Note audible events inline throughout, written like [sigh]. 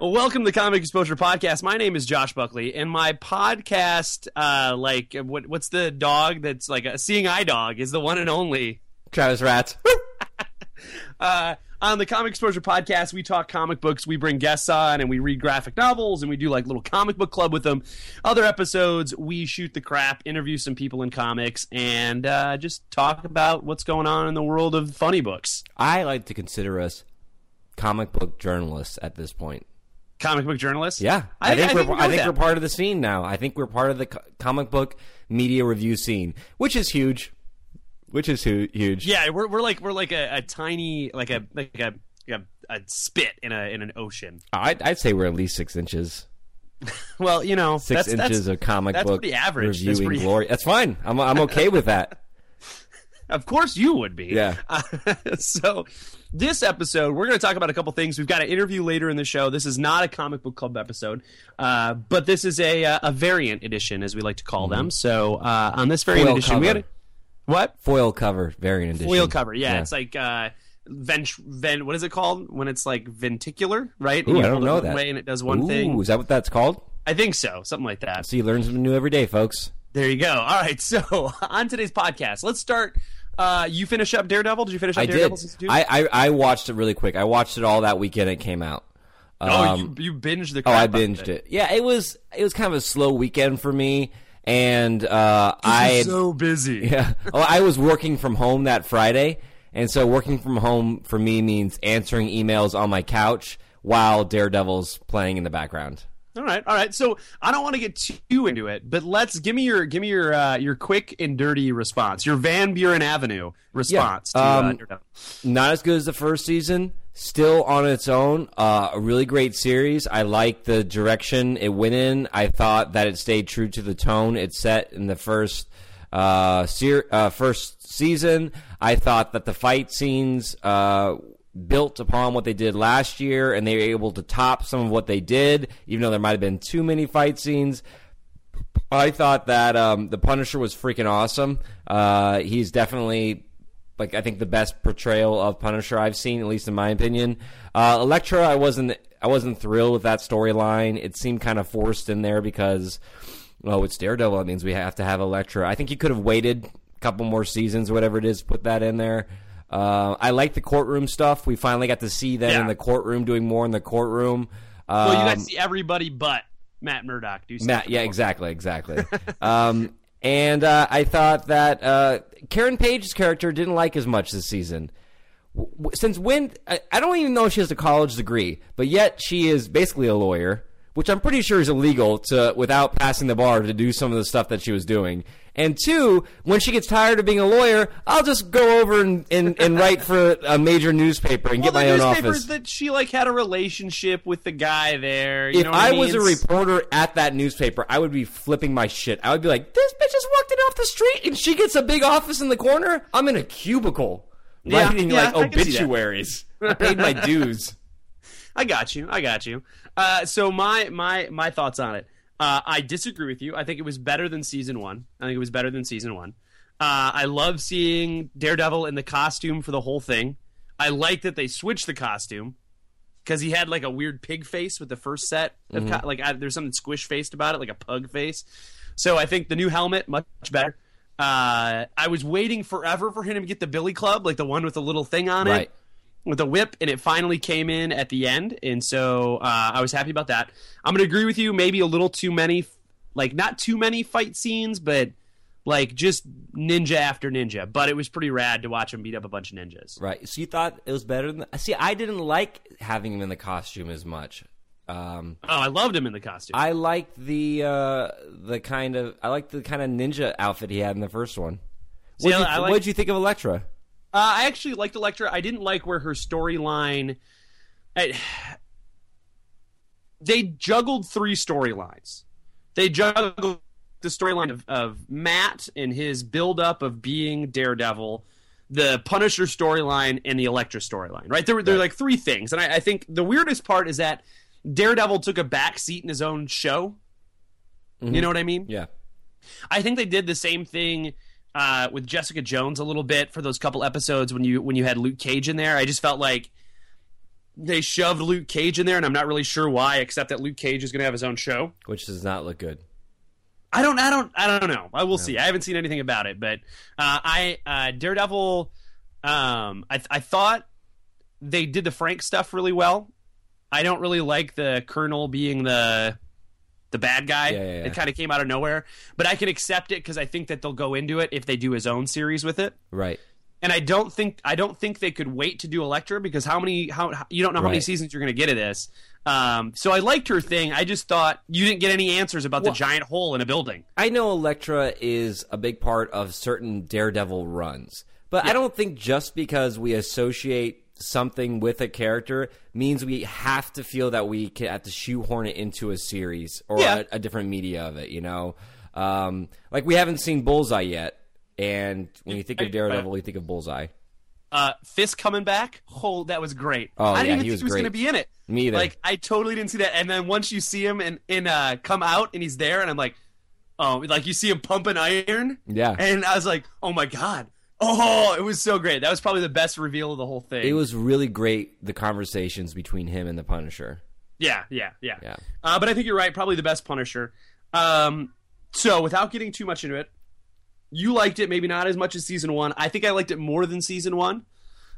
welcome to the Comic Exposure Podcast. My name is Josh Buckley, and my podcast, uh, like, what, what's the dog that's like a seeing eye dog, is the one and only Travis Rats. [laughs] uh, on the Comic Exposure Podcast, we talk comic books. We bring guests on and we read graphic novels and we do like little comic book club with them. Other episodes, we shoot the crap, interview some people in comics, and uh, just talk about what's going on in the world of funny books. I like to consider us comic book journalists at this point. Comic book journalists? Yeah, I, think I we're think I think we're part of the scene now. I think we're part of the co- comic book media review scene, which is huge. Which is hu- huge. Yeah, we're we're like we're like a, a tiny like a like a, a a spit in a in an ocean. I'd, I'd say we're at least six inches. [laughs] Well, you know, Six that's, inches that's, of comic that's book pretty average. That's reviewing pretty- glory. That's fine. I'm I'm okay with that. [laughs] Of course, you would be. Yeah. Uh, [laughs] so, this episode, we're going to talk about a couple things. We've got an interview later in the show. This is not a comic book club episode, uh, but this is a uh, a variant edition, as we like to call them. So, uh, on this variant Mm-hmm. Foil edition, we cover. had a, what Foil cover variant edition. foil cover? Yeah, it's like. Uh, Vent, vent, what is it called when it's like venticular, right? Ooh, I don't know that. way and it does one Ooh, thing. Is that what that's called? I think so, something like that. So you learn something new every day, folks. There you go. All right, [laughs] so on today's podcast, let's start. Uh, you finish up Daredevil? Did you finish up I Daredevil did. season two? I, I I watched it really quick. I watched it all that weekend it came out. oh, Um, you, you binged the. Oh, I binged it. Yeah, it was it was kind of a slow weekend for me, and uh, I You're so busy. [laughs] yeah. Well, I was working from home that Friday, and so working from home for me means answering emails on my couch while Daredevil's playing in the background. All right, all right. So I don't want to get too into it, but let's give me your give me your uh, your quick and dirty response, your Van Buren Avenue response to uh, um, Daredevil. Not as good as the first season. Still on its own, uh, a really great series. I like the direction it went in. I thought that it stayed true to the tone it set in the first uh, ser- uh, first season. I thought that the fight scenes uh, built upon what they did last year, and they were able to top some of what they did, even though there might have been too many fight scenes. I thought that um, the Punisher was freaking awesome. Uh, he's definitely like I think the best portrayal of Punisher I've seen, at least in my opinion. Uh, Elektra, I wasn't I wasn't thrilled with that storyline. It seemed kind of forced in there because oh, it's Daredevil. That means we have to have Elektra. I think you could have waited a couple more seasons, whatever it is, put that in there. Uh, I like the courtroom stuff. We finally got to see them Yeah. in the courtroom doing more in the courtroom. well, you got Um, to see everybody but Matt Murdock do. Matt, yeah, exactly, exactly. um, and uh, I thought that uh, Karen Page's character didn't like as much this season. W- Since when? I, I don't even know if she has a college degree, but yet she is basically a lawyer, which I'm pretty sure is illegal to without passing the bar to do some of the stuff that she was doing. And two, when she gets tired of being a lawyer, I'll just go over and, and, and write for a major newspaper and Well, get my the own newspapers office. that she like had a relationship with the guy there. You if know I mean? was a reporter at that newspaper, I would be flipping my shit. I would be like, "This bitch just walked in off the street, and she gets a big office in the corner. I'm in a cubicle Yeah, writing yeah, like I can see that. obituaries. I paid my [laughs] dues. I got you. I got you. Uh, so my my my thoughts on it. Uh, I disagree with you. I think it was better than season one. I think it was better than season one. Uh, I love seeing Daredevil in the costume for the whole thing. I like that they switched the costume because he had like a weird pig face with the first set. Of co- like I, there's something squish faced about it, like a pug face. So I think the new helmet much better. Uh, I was waiting forever for him to get the Billy Club, like the one with the little thing on it Right. With a whip, and it finally came in at the end, and so uh, I was happy about that. I'm gonna agree with you. Maybe a little too many, like not too many fight scenes, but like just ninja after ninja. But it was pretty rad to watch him beat up a bunch of ninjas. Right. So you thought it was better than? See, I didn't like having him in the costume as much. Um, Oh, I loved him in the costume. I liked the uh, the kind of I liked the kind of ninja outfit he had in the first one. What'd you, I like- what'd you think of Elektra? Uh, I actually liked Elektra. I didn't like where her storyline. They juggled three storylines. They juggled the storyline of, of Matt and his buildup of being Daredevil, the Punisher storyline, and the Elektra storyline. Right? There were there were like three things, and I, I think the weirdest part is that Daredevil took a back seat in his own show. You know what I mean? Yeah. I think they did the same thing uh, with Jessica Jones a little bit for those couple episodes when you when you had Luke Cage in there. I just felt like they shoved Luke Cage in there, and I'm not really sure why, except that Luke Cage is going to have his own show. Which does not look good. I don't, I don't, I don't know. I will see. I haven't seen anything about it, but uh, I uh, Daredevil. Um, I I thought they did the Frank stuff really well. I don't really like the Colonel being the the bad guy. Yeah, yeah, yeah. It kind of came out of nowhere, but I can accept it because I think that they'll go into it if they do his own series with it. Right. And I don't think I don't think they could wait to do Elektra because how many how you don't know how many seasons you're going to get of this. Um, so I liked her thing. I just thought you didn't get any answers about Well- the giant hole in a building. I know Elektra is a big part of certain Daredevil runs, but I don't think just because we associate something with a character means we have to feel that we can have to shoehorn it into a series or Yeah. a, a different media of it. You know, um, like we haven't seen Bullseye yet, and when you think of Daredevil, you think of Bullseye. Uh, Fisk coming back, oh, that was great. Oh, I didn't yeah, even he think was he was going to be in it. Me either. Like I totally didn't see that. And then once you see him and in uh, come out and he's there, and I'm like, oh, like you see him pumping iron. Yeah. And I was like, oh my god. Oh, it was so great. That was probably the best reveal of the whole thing. It was really great the conversations between him and the Punisher. Yeah, yeah, yeah. Yeah. Uh, but I think you're right. Probably the best Punisher. Um, so without getting too much into it, you liked it. Maybe not as much as season one. I think I liked it more than season one.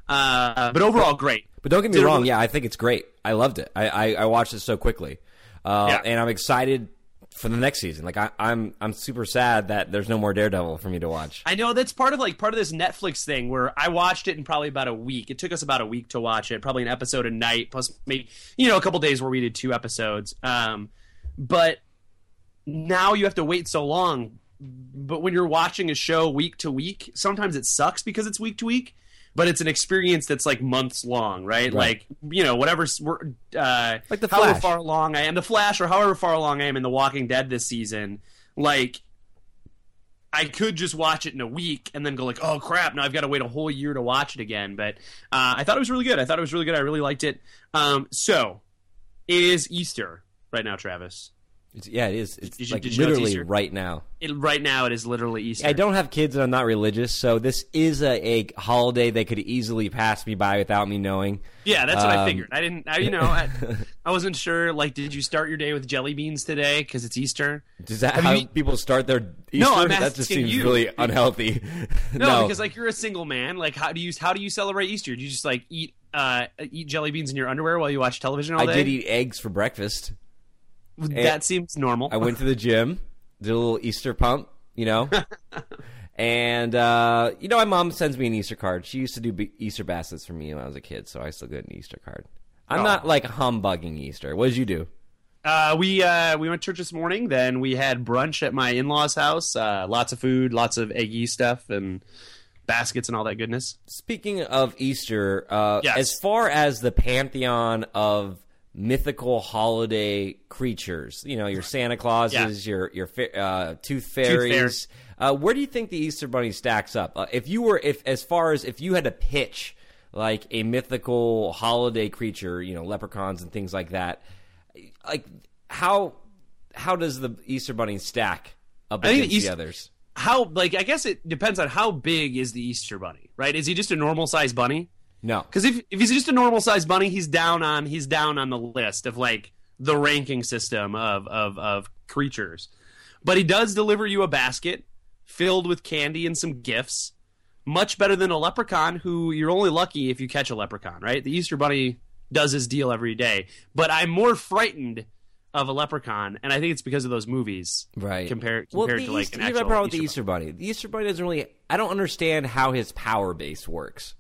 Uh, but overall, great. But don't get me Did wrong. really- Yeah, I think it's great. I loved it. I, I, I watched it so quickly, uh, Yeah. and I'm excited for the next season. Like I, I'm I'm super sad that there's no more Daredevil for me to watch. I know that's part of like part of this Netflix thing where I watched it in probably about a week. It took us about a week to watch it, probably an episode a night, plus maybe you know a couple days where we did two episodes. Um, but now you have to wait so long. But when you're watching a show week to week, sometimes it sucks because it's week to week. But it's an experience that's like months long, right? Right. Like you know, whatever, uh, Like The however Flash. far along I am, the Flash, or however far along I am in The Walking Dead this season, like I could just watch it in a week and then go like, oh crap, now I've got to wait a whole year to watch it again. But uh, I thought it was really good. I thought it was really good. I really liked it. Um, so it is Easter right now, Travis. It's, yeah, it is. It's Did you- like did you literally right now. It, right now, it is literally Easter. I don't have kids and I'm not religious, so this is a, a holiday they could easily pass me by without me knowing. Yeah, that's what I Um, figured. I didn't. I, you know, I, [laughs] I wasn't sure. Like, did you start your day with jelly beans today because it's Easter? Does that Have how you people start their Easter? No, I'm that just seems you. really unhealthy. [laughs] No, because like you're a single man. Like, how do you how do you celebrate Easter? Do you just like eat uh eat jelly beans in your underwear while you watch television all day? I did eat eggs for breakfast. That seems normal. I went to the gym, did a little Easter pump, you know. [laughs] and uh, you know, my mom sends me an Easter card. She used to do Easter baskets for me when I was a kid, so I still get an Easter card. I'm Oh. not like humbugging Easter. What did you do? Uh, we uh, we went to church this morning. Then we had brunch at my in laws' house. Uh, lots of food, lots of eggy stuff, and baskets and all that goodness. Speaking of Easter, uh, Yes. as far as the pantheon of mythical holiday creatures, you know, your Santa Clauses, your your uh, tooth fairies, uh, where do you think the Easter Bunny stacks up? Uh, if you were, if as far as if you had to pitch like a mythical holiday creature, you know, leprechauns and things like that, like how how does the Easter Bunny stack up I against the the others? How like I guess it depends on how big is the Easter bunny, right? Is he just a normal sized bunny? No, Because if if he's just a normal sized bunny, he's down on he's down on the list of like the ranking system of of of creatures. But he does deliver you a basket filled with candy and some gifts. Much better than a leprechaun, who you're only lucky if you catch a leprechaun, right? The Easter bunny does his deal every day. But I'm more frightened of a leprechaun, and I think it's because of those movies. Right. Compared well, compared the to like Easter, an here's my actual problem with the Easter Easter Bunny. The Easter Bunny doesn't really. I don't understand how his power base works.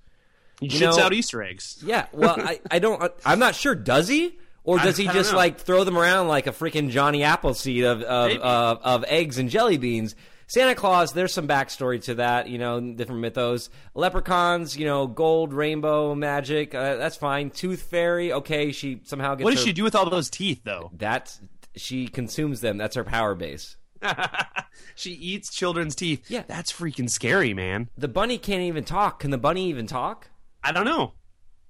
He you shits know- out Easter eggs. [laughs] Yeah, well, I, I don't. I'm not sure. Does he, or I- does he I don't just like throw them around like a freaking Johnny Appleseed of of, of of eggs and jelly beans? Santa Claus, there's some backstory to that, you know, different mythos. Leprechauns, you know, gold, rainbow, magic, uh, that's fine. Tooth Fairy, okay, she somehow gets What does her- she do with all those teeth, though? That's she consumes them. That's her power base. [laughs] she eats children's teeth. Yeah. that's freaking scary, man. The bunny can't even talk. Can the bunny even talk? I don't know.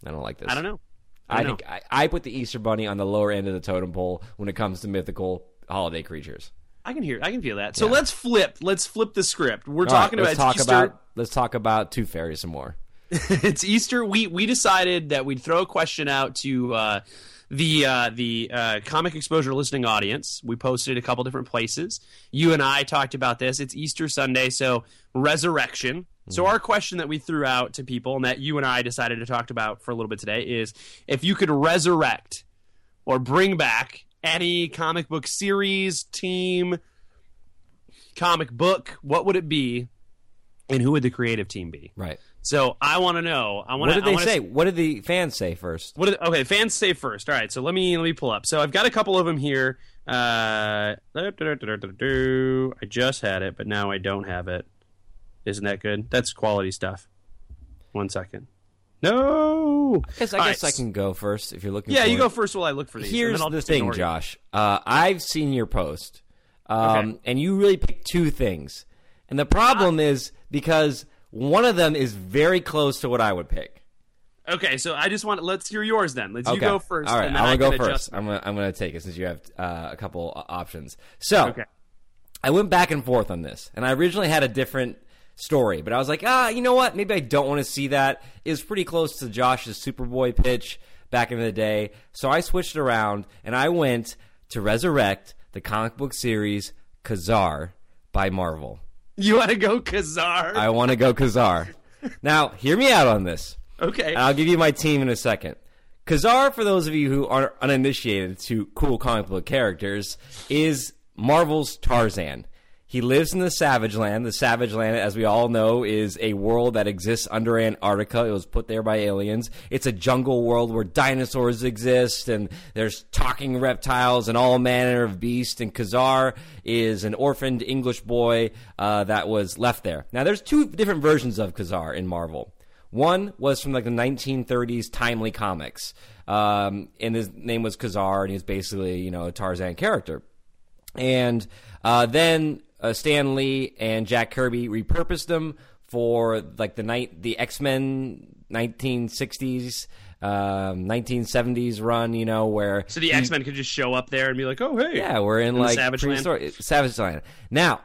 I don't like this. I don't know. I, I don't think I, I put the Easter bunny on the lower end of the totem pole when it comes to mythical holiday creatures. I can hear. I can feel that. So Yeah. let's flip. Let's flip the script. We're All right, talking let's about talk Easter. about let's talk about Tooth Fairy some more. [laughs] it's Easter. We we decided that we'd throw a question out to uh, the uh, the uh, comic exposure listening audience. We posted a couple different places. You and I talked about this. It's Easter Sunday, so resurrection. So our question that we threw out to people, and that you and I decided to talk about for a little bit today, is if you could resurrect or bring back any comic book series, team, comic book, what would it be, and who would the creative team be? Right. So I want to know. I want What did they say? What did the fans say first? What did, okay, fans say first. All right, so let me let me pull up. So I've got a couple of them here. Uh, I just had it, but now I don't have it. Isn't that good? That's quality stuff. One second. No. I guess, I, guess right, I can go first if you're looking. Yeah, you it. go first while I look for these. Here's the thing. Josh. Uh, I've seen your post, um, Okay. and you really picked two things. And the problem is because one of them is very close to what I would pick. Okay, so I just want. Let's hear yours then. Let's you go first. All right, and then I'm gonna can go first. I'm gonna I'm gonna take it since you have uh, a couple options. So Okay. I went back and forth on this, and I originally had a different story, but I was like, ah, you know what? Maybe I don't want to see that. It was pretty close to Josh's Superboy pitch back in the day, so I switched it around and I went to resurrect the comic book series Kazar by Marvel. [laughs] You want to go Kazar? I want to go Kazar. now, hear me out on this. okay. And I'll give you my team in a second. Kazar, for those of you who are uninitiated to cool comic book characters, is Marvel's Tarzan. He lives in the Savage Land. The Savage Land, as we all know, is a world that exists under Antarctica. It was put there by aliens. It's a jungle world where dinosaurs exist and there's talking reptiles and all manner of beasts. And Kazar is an orphaned English boy uh, that was left there. Now, there's two different versions of Kazar in Marvel. One was from like the 1930s Timely Comics, um, and his name was Kazar, and he was basically you know a Tarzan character. And uh, then uh, Stan Lee and Jack Kirby repurposed them for like the night the X Men 1960s. Um, 1970s run, you know, where so the X Men could just show up there and be like, "Oh, hey, yeah, we're in, the like Savage Land? Savage Land. Now,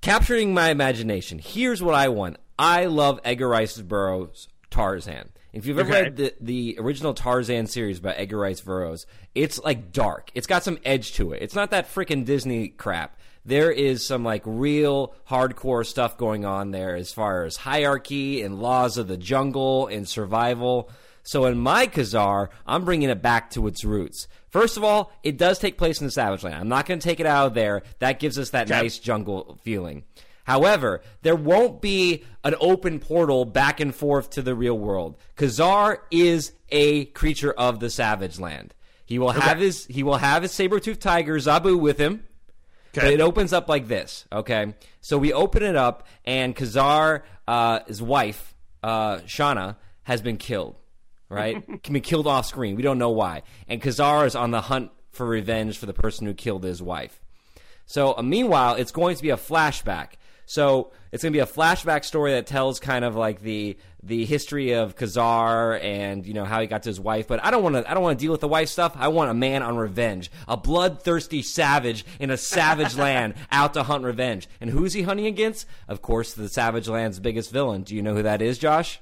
capturing my imagination. Here's what I want. I love Edgar Rice Burroughs' Tarzan. If you've ever Okay. read the, the original Tarzan series by Edgar Rice Burroughs, it's like dark. It's got some edge to it. It's not that freaking Disney crap. There is some like real hardcore stuff going on there as far as hierarchy and laws of the jungle and survival. So in my Kazar, I'm bringing it back to its roots. First of all, it does take place in the Savage Land. I'm not going to take it out of there. That gives us that Okay. nice jungle feeling. However, there won't be an open portal back and forth to the real world. Kazar is a creature of the Savage Land. He will have his he will have his saber-toothed tiger Zabu with him. But it opens up like this, okay? So we open it up, and Kazar, uh, his wife, uh, Shanna, has been killed, right? [laughs] Can be killed off screen. We don't know why. And Kazar is on the hunt for revenge for the person who killed his wife. So, uh, meanwhile, it's going to be a flashback. So it's going to be a flashback story that tells kind of like the the history of Kazar and you know how he got to his wife. But I don't want to I don't want to deal with the wife stuff. I want a man on revenge, a bloodthirsty savage in a savage [laughs] land out to hunt revenge. And who's he hunting against? Of course, the savage land's biggest villain. Do you know who that is, Josh?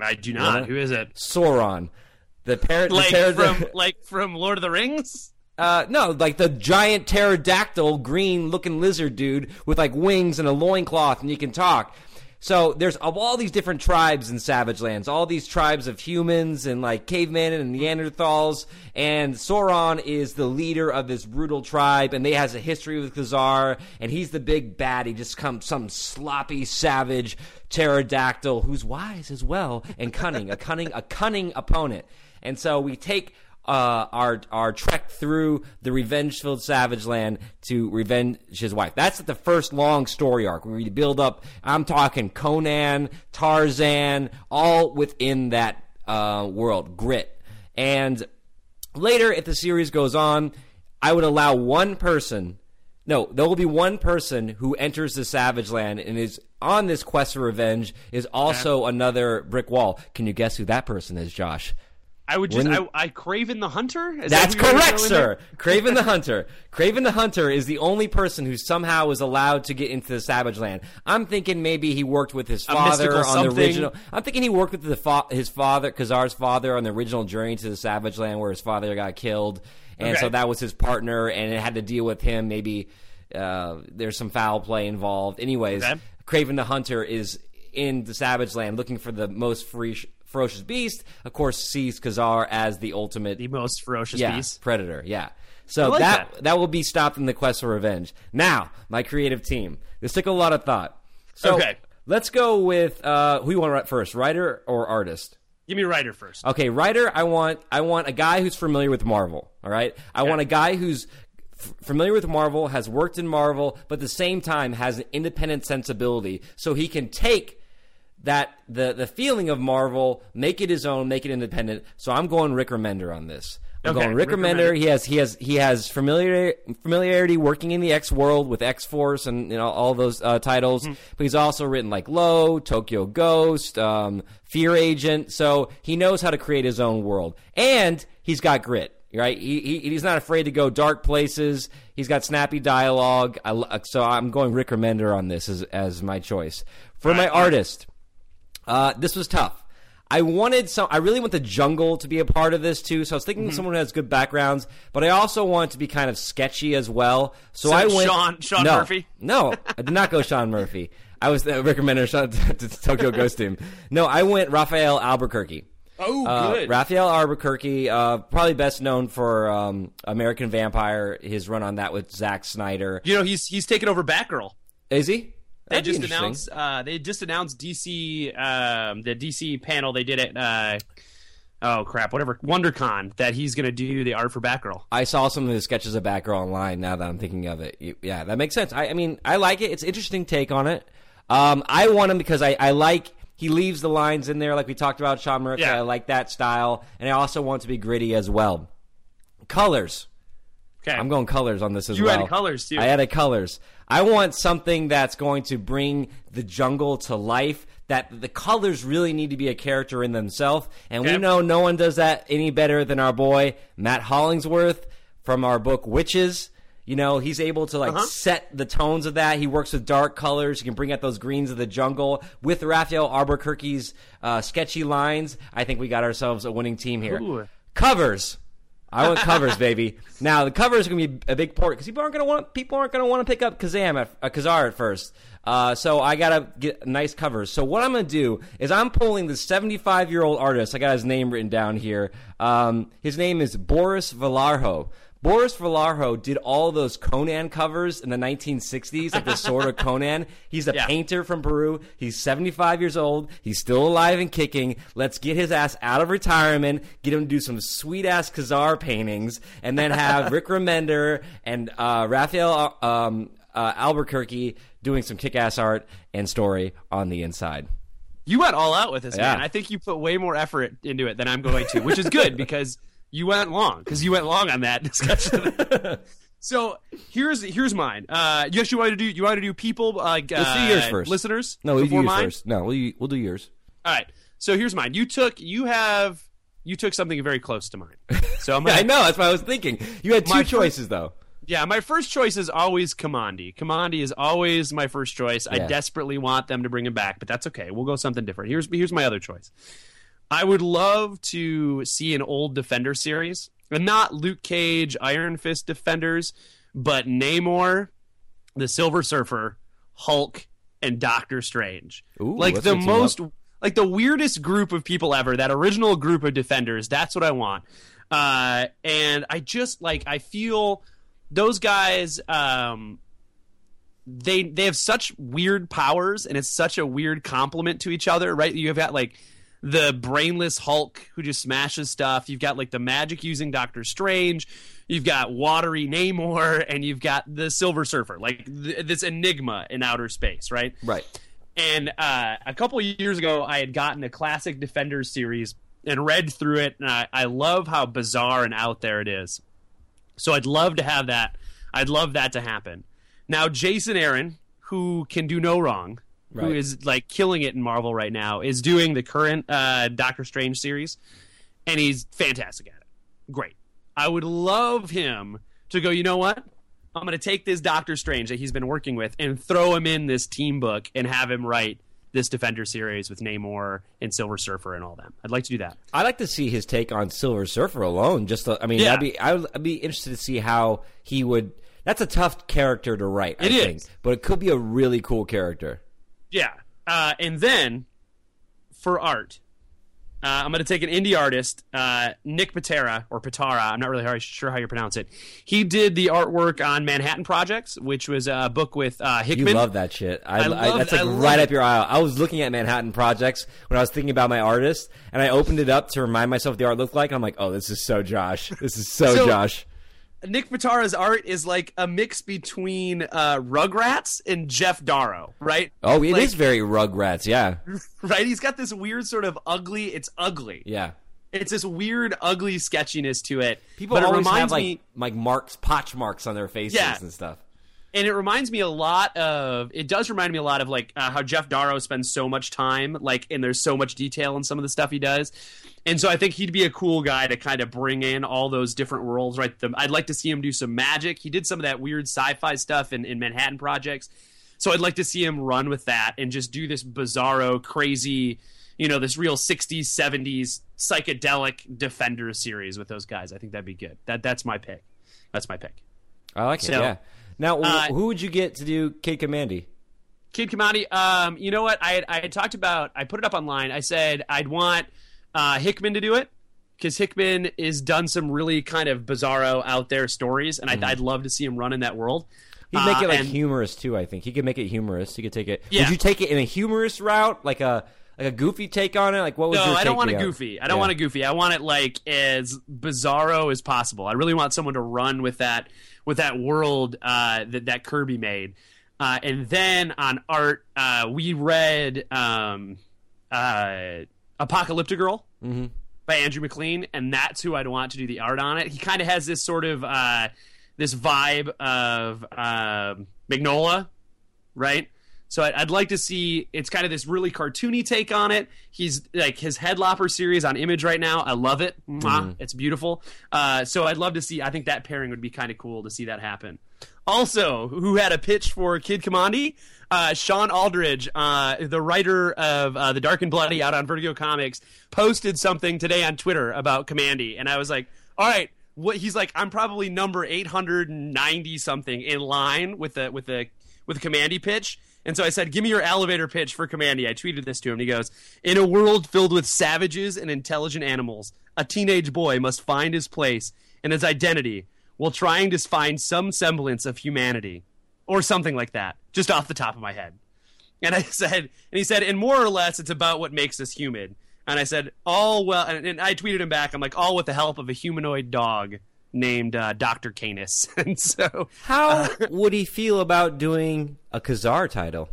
I do not. Who is it? Sauron. The parrot. Like the from [laughs] like from Lord of the Rings? Uh, no, like the giant pterodactyl, green looking lizard dude with like wings and a loincloth and you can talk. So there's all these different tribes in Savage Lands, all these tribes of humans and like cavemen and Neanderthals, and Sauron is the leader of this brutal tribe, and they has a history with Kazar, and he's the big bad. He just comes some sloppy, savage pterodactyl who's wise as well and cunning, a cunning, a cunning opponent. And so we take uh, our our trek through the revenge-filled savage land to revenge his wife. That's the first long story arc where we build up. I'm talking Conan, Tarzan, all within that uh, world, grit. And later, if the series goes on, I would allow one person No, there will be one person who enters the Savage Land and is on this quest for revenge. Is also another brick wall. Can you guess who that person is, Josh? I would just, I, I Kraven the Hunter. Is That's that who you were correct, sir. [laughs] Kraven the Hunter. Kraven the Hunter is the only person who somehow was allowed to get into the Savage Land. I'm thinking maybe he worked with his father on the original. I'm thinking he worked with the fa- his father, Kazar's father, on the original journey to the Savage Land where his father got killed, and Okay. so that was his partner, and it had to deal with him. Maybe uh, there's some foul play involved. Anyways, Okay. Kraven the Hunter is in the Savage Land looking for the most free. Ferocious beast, of course, sees Kazar as the ultimate The most ferocious yeah, beast. Predator. Yeah. So like that, that. that will be stopped in the quest for revenge. Now, my creative team. This took a lot of thought. So Okay. let's go with uh, who you want to write first, writer or artist? Give me writer first. Okay, writer. I want I want a guy who's familiar with Marvel. All right. I want a guy who's f- familiar with Marvel, has worked in Marvel, but at the same time has an independent sensibility, so he can take that the the feeling of Marvel, make it his own, make it independent. So I'm going Rick Remender on this. I'm Okay, going Rick, Rick Remender. Remender. He has he has he has familiar, familiarity working in the X world with X Force and you know all those uh, titles. Hmm. But he's also written like Low, Tokyo Ghost, um, Fear Agent. So he knows how to create his own world, and he's got grit. Right, he, he he's not afraid to go dark places. He's got snappy dialogue. I, so I'm going Rick Remender on this as as my choice for my artist. Uh, this was tough. I wanted some. I really want the jungle to be a part of this too. So I was thinking Mm-hmm. someone who has good backgrounds, but I also want it to be kind of sketchy as well. So, So I went Sean- Sean no, Murphy? No, I did not go Sean Murphy. I was uh, recommending Sean [laughs] to, to Tokyo [laughs] Ghost team. No, I went Rafael Albuquerque. Oh, Uh, good. Rafael Albuquerque, uh, probably best known for um, American Vampire. His run on that with Zack Snyder. you know, he's he's taken over Batgirl. Is he? They That'd just announced. Uh, they just announced DC. Um, the DC panel they did at. Uh, oh crap! Whatever. WonderCon that he's going to do the art for Batgirl. I saw some of the sketches of Batgirl online. Now that I'm thinking of it, yeah, that makes sense. I, I mean, I like it. It's an interesting take on it. Um, I want him because I, I like he leaves the lines in there, like we talked about Sean Murphy. Yeah. I like that style, and I also want it to be gritty as well. Colors. Okay. I'm going colors on this as well. You well. added colors, too. I added colors. I want something that's going to bring the jungle to life. That the colors really need to be a character in themselves, and we know no one does that any better than our boy Matt Hollingsworth from our book Wytches. You know, he's able to like Uh-huh. set the tones of that. He works with dark colors. He can bring out those greens of the jungle with Rafael Albuquerque's uh, sketchy lines. I think we got ourselves a winning team here. Ooh. Covers. I want covers, baby. Now the covers are going to be a big port because people aren't going to want people aren't going to want to pick up Kazam at, uh, Kazar at first. Uh, so I got to get nice covers. So what I'm going to do is I'm pulling the 75 year old artist. I got his name written down here. Um, his name is Boris Vallejo. Boris Vallejo did all those Conan covers in the 1960s, like the Sword of Conan. He's a Yeah. painter from Peru. He's 75 years old. He's still alive and kicking. Let's get his ass out of retirement, get him to do some sweet ass Kazar paintings, and then have Rick Remender and uh, Rafael um, uh, Albuquerque doing some kick ass art and story on the inside. You went all out with this, Yeah. man. I think you put way more effort into it than I'm going to, which is good [laughs] because you went long because you went long on that [laughs] discussion. [laughs] so here's here's mine. Uh, yes, you want to do you want to do people like uh, Let's do yours first. listeners. No, we'll do yours mine? first. No, we'll, we'll do yours. All right. So here's mine. You took you have you took something very close to mine. So I'm [laughs] Yeah, gonna, I know. That's what I was thinking. You had two choices, though. Yeah, my first choice is always Kamandi. Kamandi is always my first choice. I desperately want them to bring him back, but that's okay. We'll go something different. Here's here's my other choice. I would love to see an old Defender series, and not Luke Cage, Iron Fist Defenders, but Namor, the Silver Surfer, Hulk, and Doctor Strange. Ooh, like the most, like the weirdest group of people ever. That original group of Defenders. That's what I want. Uh, and I just like I feel those guys. Um, they they have such weird powers, and it's such a weird complement to each other, right? You've got like the brainless Hulk who just smashes stuff. You've got like the magic using Doctor Strange. You've got watery Namor, and you've got the Silver Surfer, like th- this enigma in outer space, right? Right. And uh, a couple years ago, I had gotten a classic Defenders series and read through it, and I, I love how bizarre and out there it is. So I'd love to have that. I'd love that to happen. Now, Jason Aaron, who can do no wrong, who Right. is like killing it in Marvel right now, is doing the current uh, Doctor Strange series, and he's fantastic at it. Great. I would love him to go. You know what? I'm going to take this Doctor Strange that he's been working with and throw him in this team book and have him write this Defender series with Namor and Silver Surfer and all them. I'd like to do that. I'd like to see his take on Silver Surfer alone. Just, to, I mean, Yeah. that'd be I would, I'd be interested to see how he would. That's a tough character to write. I It think, but it could be a really cool character. Yeah. Uh, and then for art, uh, I'm going to take an indie artist, uh, Nick Patera or Pitarra. I'm not really sure how you pronounce it. He did the artwork on Manhattan Projects, which was a book with uh, You love that shit. I, I I- love- that's like I right up your aisle. I was looking at Manhattan Projects when I was thinking about my artist, and I opened it up to remind myself what the art looked like. I'm like, oh, this is so Josh. This is so, So- Josh. Nick Pitarra's art is like a mix between uh, Rugrats and Geof Darrow, right? Oh, it is like- very Rugrats. Yeah, [laughs] Right? He's got this weird sort of ugly. It's ugly. yeah. It's this weird, ugly sketchiness to it. People but it always reminds have like me, like marks, potch marks on their faces Yeah. and stuff. And it reminds me a lot of it does remind me a lot of like uh, how geof darrow spends so much time like and there's so much detail in some of the stuff he does. And so i think he'd be a cool guy to kind of bring in all those different worlds right? The, i'd like to see him do some magic. He did some of that weird sci-fi stuff in, in manhattan projects. So i'd like to see him run with that and just do this bizarro crazy you know this real 60s 70s psychedelic defender series with those guys. I think that'd be good. That that's my pick. That's my pick. I like it. Yeah. Now, uh, who would you get to do Kid Kamandi? Kid Kamandi, um, you know what? I had, I had talked about. I put it up online. I said I'd want uh, Hickman to do it because Hickman has done some really kind of bizarro out there stories, and I'd, I'd love to see him run in that world. He'd make Uh, it like and- humorous too. I think he could make it humorous. He could take it. Yeah. Would you take it in a humorous route, like a like a goofy take on it? Like what would No, your I don't want a goofy. I don't Yeah. want a goofy. I want it like as bizarro as possible. I really want someone to run with that with that world uh, that that Kirby made. Uh, and then on art, uh, we read um, uh, Apocalyptigirl Mhm. by Andrew MacLean, and that's who I'd want to do the art on it. He kind of has this sort of uh, this vibe of um Mignola, right? So I'd, I'd like to see it's kind of this really cartoony take on it. He's like his Headlopper series on Image right now. I love it. Mwah. It's beautiful. Uh, so I'd love to see. I think that pairing would be kind of cool to see that happen. Also, who had a pitch for Kid Kamandi? Uh, Shawn Aldridge, uh, the writer of uh, The Dark and Bloody out on Vertigo Comics, posted something today on Twitter about Kamandi, and I was like, all right. What he's like, I'm probably number 890 something in line with the with the with the Kamandi pitch. And so I said, "Give me your elevator pitch for Kamandi." I tweeted this to him. And he goes, "In a world filled with savages and intelligent animals, a teenage boy must find his place and his identity while trying to find some semblance of humanity, or something like that." Just off the top of my head. And I [laughs] said, and he said, and more or less, it's about what makes us human. And I said, all well, and, and I tweeted him back. I'm like, all with the help of a humanoid dog named uh, Doctor Canus. [laughs] and so How would he feel about doing a Kazar title?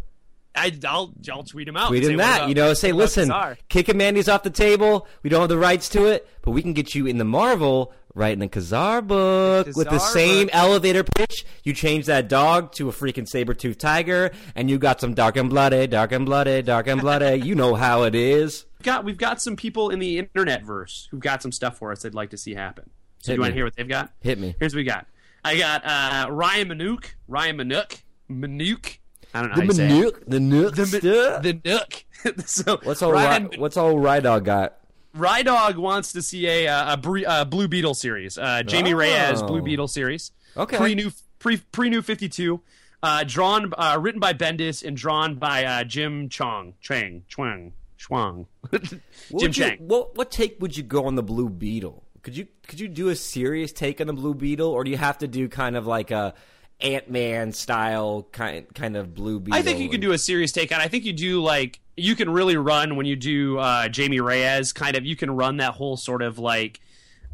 I, I'll, I'll tweet him out. Tweet him that. about- you know, say, listen, Kazar?" Kid Kamandi's off the table. We don't have the rights to it, but we can get you in the Marvel writing a Kazar book The with the same book. elevator pitch. You change that dog to a freaking saber-toothed tiger, and you got some dark and bloody, dark and bloody, dark and bloody. [laughs] you know how it is. We've got we've got some people in the internet verse who've got some stuff for us they'd like to see happen. So Hit you want to hear what they've got? Hit me. Here's what we got. I got uh, Ryan Manook, Ryan Manook, Manook. I don't know The how you say it. The Nook The, stuff. the Nook. so What's all Ryan, Ry- What's old Rye Dog got? Rydog wants to see a uh, a, Bre- uh, Blue Beetle series. Uh, Jamie Oh. Reyes Blue Beetle series. Okay. Pre new pre pre new fifty two. Uh, drawn, uh, written by Bendis and drawn by uh, Jim Chong, Chang, Chuang, Chuang, [laughs] Jim you- Chang. what what take would you go on the Blue Beetle? Could you could you do a serious take on the Blue Beetle, or do you have to do kind of like a Ant Man style kind kind of Blue Beetle? I think you can do a serious take on. I think you do like you can really run when you do uh, Jamie Reyes. Kind of, you can run that whole sort of like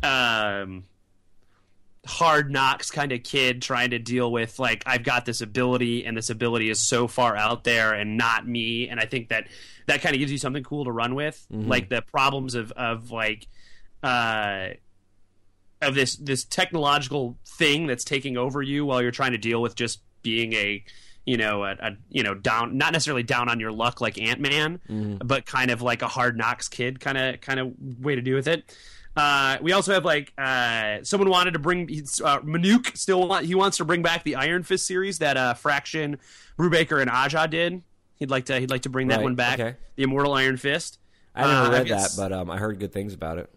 um, hard knocks kind of kid trying to deal with like I've got this ability and this ability is so far out there and not me. And I think that that kind of gives you something cool to run with, like the problems of of like. Uh, of this this technological thing that's taking over you while you're trying to deal with just being a you know a, a you know down not necessarily down on your luck like Ant Man, but kind of like a hard knocks kid kind of kind of way to do with it. Uh, we also have like uh, someone wanted to bring uh, Manuk still want, he wants to bring back the Iron Fist series that uh, Fraction, Brubaker, and Aja did. He'd like to he'd like to bring that one back. okay. The Immortal Iron Fist. I never Uh, read that, but um, I heard good things about it.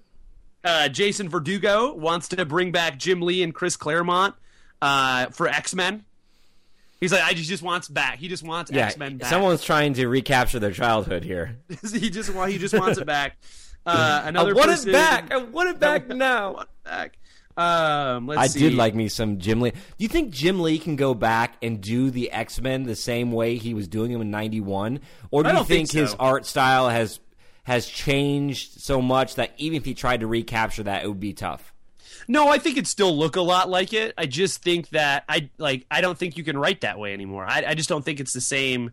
Uh, Jason Verdugo wants to bring back Jim Lee and Chris Claremont uh, for X Men. He's like, I just, just wants back. He just wants Yeah, X Men back. someone's trying to recapture their childhood here. [laughs] he just want he just wants it back. Uh, [laughs] another I want person, it back. I want it back I [laughs] now. want it back. Um, let's I see. did like me some Jim Lee. Do you think Jim Lee can go back and do the X Men the same way he was doing them in '91, or do you don't think his art style has has changed so much that even if he tried to recapture that, it would be tough? No, I think it still look a lot like it. I just think that I like. I don't think you can write that way anymore. I, I just don't think it's the same.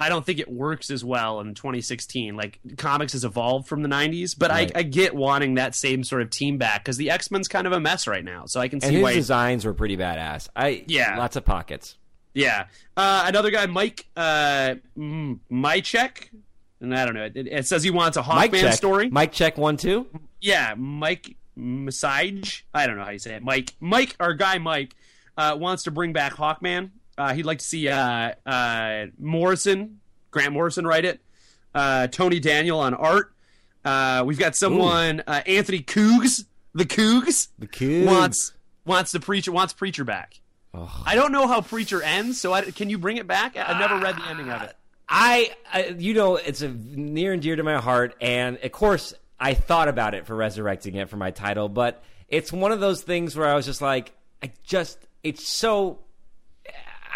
I don't think it works as well in 2016. Like comics has evolved from the 90s, but Right. I, I get wanting that same sort of team back because the X Men's kind of a mess right now. So I can And see his why. designs were pretty badass. I Yeah. lots of pockets. Yeah. Uh, another guy, Mike uh, Mychek. And I don't know. It, it says he wants a Hawkman story. Mike check one two. Yeah, Mike Massage. I don't know how you say it. Mike, Mike, our guy Mike, uh, wants to bring back Hawkman. Uh, he'd like to see uh, uh, Morrison, Grant Morrison, write it. Uh, Tony Daniel on art. Uh, we've got someone, uh, Anthony Coogs, the Coogs, The kid wants wants the preacher wants preacher back. I don't know how preacher ends, so I, can you bring it back? I've never read the ending of it. I, I, you know, it's a near and dear to my heart, and of course, I thought about it for resurrecting it for my title, but it's one of those things where I was just like, I just, it's so.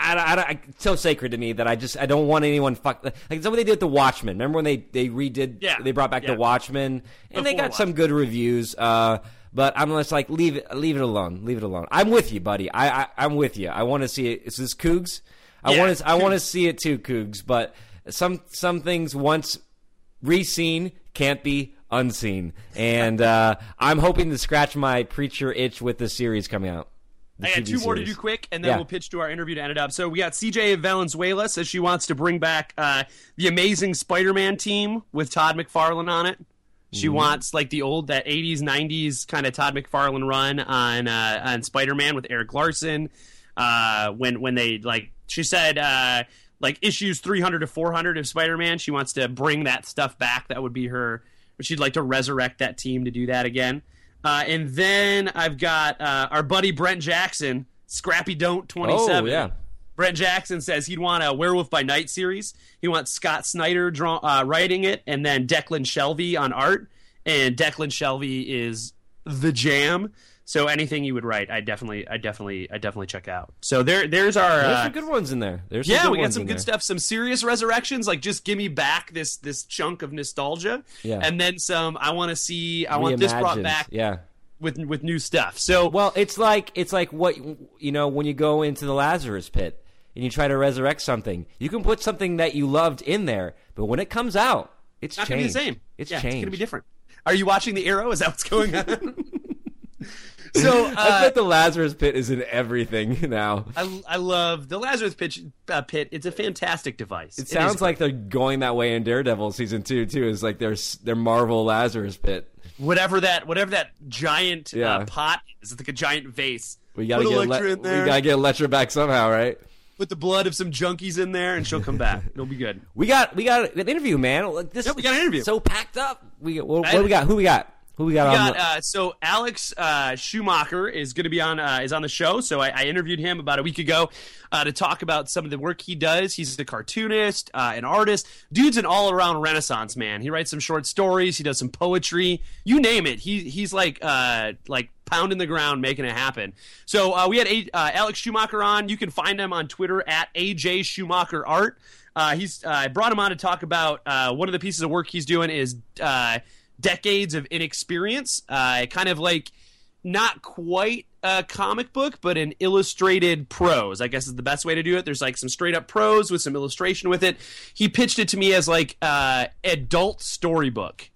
I, I, I, so sacred to me that I just I don't want anyone fuck like it's what they did with the Watchmen. Remember when they they redid Yeah, they brought back yeah. the Watchmen and they Before got some good reviews. Uh, but I'm just like leave it leave it alone, leave it alone. I'm with you, buddy. I, I I'm with you. I want to see it. Is this Cougs? I Yeah, want to I want to see it too, Cougs. But some some things once re-seen can't be unseen, and uh, I'm hoping to scratch my preacher itch with the series coming out. I got two more to do quick, and then Yeah. we'll pitch to our interview to end it up. So we got CJ Valenzuela says she wants to bring back uh, the Amazing Spider-Man team with Todd McFarlane on it. She Mm-hmm. wants like the old that '80s '90s kind of Todd McFarlane run on uh, on Spider-Man with Erik Larsen. Uh, when when they like, she said uh, like issues 300 to 400 of Spider-Man. She wants to bring that stuff back. That would be her. She'd like to resurrect that team to do that again. Uh, and then I've got uh, our buddy Brent Jackson, Scrappy Don't 27. Oh yeah. Brent Jackson says he'd want a Werewolf by Night series. He wants Scott Snyder draw, uh, writing it, and then Declan Shalvey on art. And Declan Shalvey is the jam. So anything you would write, I definitely, I definitely, I definitely check out. So there, there's our. There's uh, some good ones in there. There's some yeah, we got some good there. stuff. Some serious resurrections, like just give me back this this chunk of nostalgia, Yeah. and then some. I want to see. I want this brought back Yeah. with with new stuff. So Well, it's like it's like what you know when you go into the Lazarus pit and you try to resurrect something. You can put something that you loved in there, but when it comes out, it's not changed. gonna be the same. It's yeah, changed. It's gonna be different. Are you watching the Arrow? Is that what's going on? [laughs] so [laughs] I uh, bet the Lazarus pit is in everything now. I, I love the Lazarus pitch, uh, pit. It's a fantastic device. It sounds like they're going that way in Daredevil season two too. Is like their their Marvel Lazarus pit. whatever that whatever that giant Yeah. uh, pot is. It's like a giant vase. We gotta Put get Elektra Le- in there. we gotta get Elektra back somehow, right? Put the blood of some junkies in there, and she'll come back. [laughs] It'll be good. We got we got an interview, man. Like this, we got an interview. So packed up. We got, what, I- what we got? Who we got? Who we got We got the, uh, so Alex uh, Schumacher is going to be on uh, is on the show. So I, I interviewed him about a week ago uh, to talk about some of the work he does. He's a cartoonist, uh, an artist. Dude's an all around Renaissance man. He writes some short stories. He does some poetry. You name it. He he's like uh, like pounding the ground, making it happen. So uh, we had a, uh, Alex Schumacher on. You can find him on Twitter at AJ Schumacher Art. Uh, he's uh, I brought him on to talk about uh, one of the pieces of work he's doing is uh, decades of inexperience, uh, kind of like not quite a comic book, but an illustrated prose. I guess is the best way to do it. There's like some straight up prose with some illustration with it. He pitched it to me as like uh, adult storybook.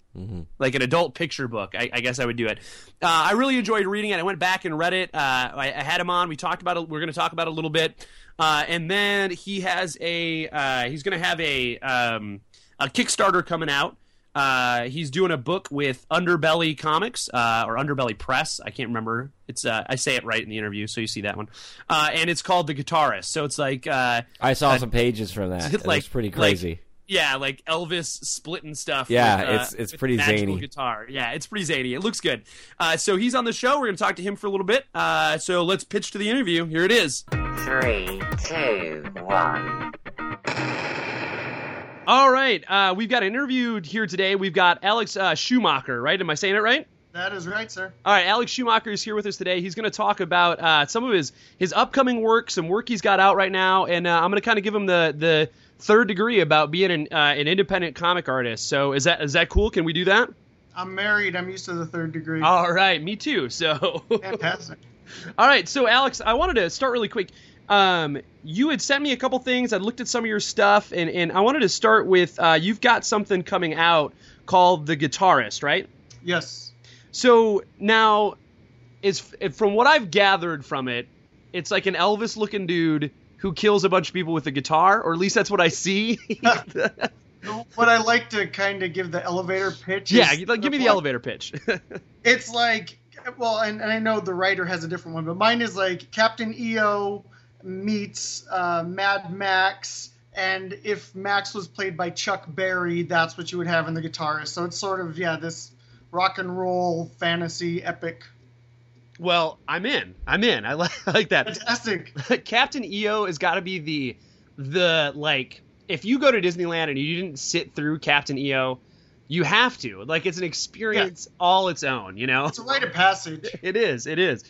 like an adult picture book. I, I guess I would do it. Uh, I really enjoyed reading it. I went back and read it. Uh, I, I had him on. We talked about it. We're going to talk about it a little bit. Uh, and then he has a uh, he's going to have a um, a Kickstarter coming out. Uh, he's doing a book with Underbelly Comics uh, or Underbelly Press. I can't remember. It's uh, I say it right in the interview, so you see that one. Uh, and it's called The Guitarist. So it's like uh, I saw some pages from that. [laughs] It's like- looks pretty like- crazy. yeah, like Elvis splitting stuff. Yeah, with, uh, it's- it's with pretty zany. Guitar. Yeah, it's pretty zany. It looks good. Uh, so he's on the show. We're going to talk to him for a little bit. Uh, so let's pitch to the interview. Here it is. Three, two, one. All right, uh, we've got an interview here today. We've got Alex uh, Schumacher. Right? Am I saying it right? That is right, sir. All right, Alex Schumacher is here with us today. He's going to talk about uh, some of his his upcoming work, some work he's got out right now, and uh, I'm going to kind of give him the the third degree about being an uh, an independent comic artist. So is that is that cool? Can we do that? I'm married. I'm used to the third degree. All right, me too. So [laughs] Fantastic. All right, so Alex, I wanted to start really quick. Um, you had sent me a couple things. I looked at some of your stuff, and, and I wanted to start with uh, you've got something coming out called The Guitarist, right? Yes. So now, is from what I've gathered from it, it's like an Elvis-looking dude who kills a bunch of people with a guitar, or at least that's what I see. [laughs] What I like to kind of give the elevator pitch. yeah, like, give me the elevator pitch. [laughs] It's like, well, and, and I know the writer has a different one, but mine is like Captain EO meets uh, Mad Max, and if Max was played by Chuck Berry, that's what you would have in the guitarist. So it's sort of yeah, this rock and roll fantasy epic. well, I'm in. I'm in. I like, [laughs] I like that. Fantastic. [laughs] Captain EO has got to be the the like if you go to Disneyland and you didn't sit through Captain EO, you have to. Like it's an experience all its own, you know? It's a rite of passage. [laughs] It is. It is.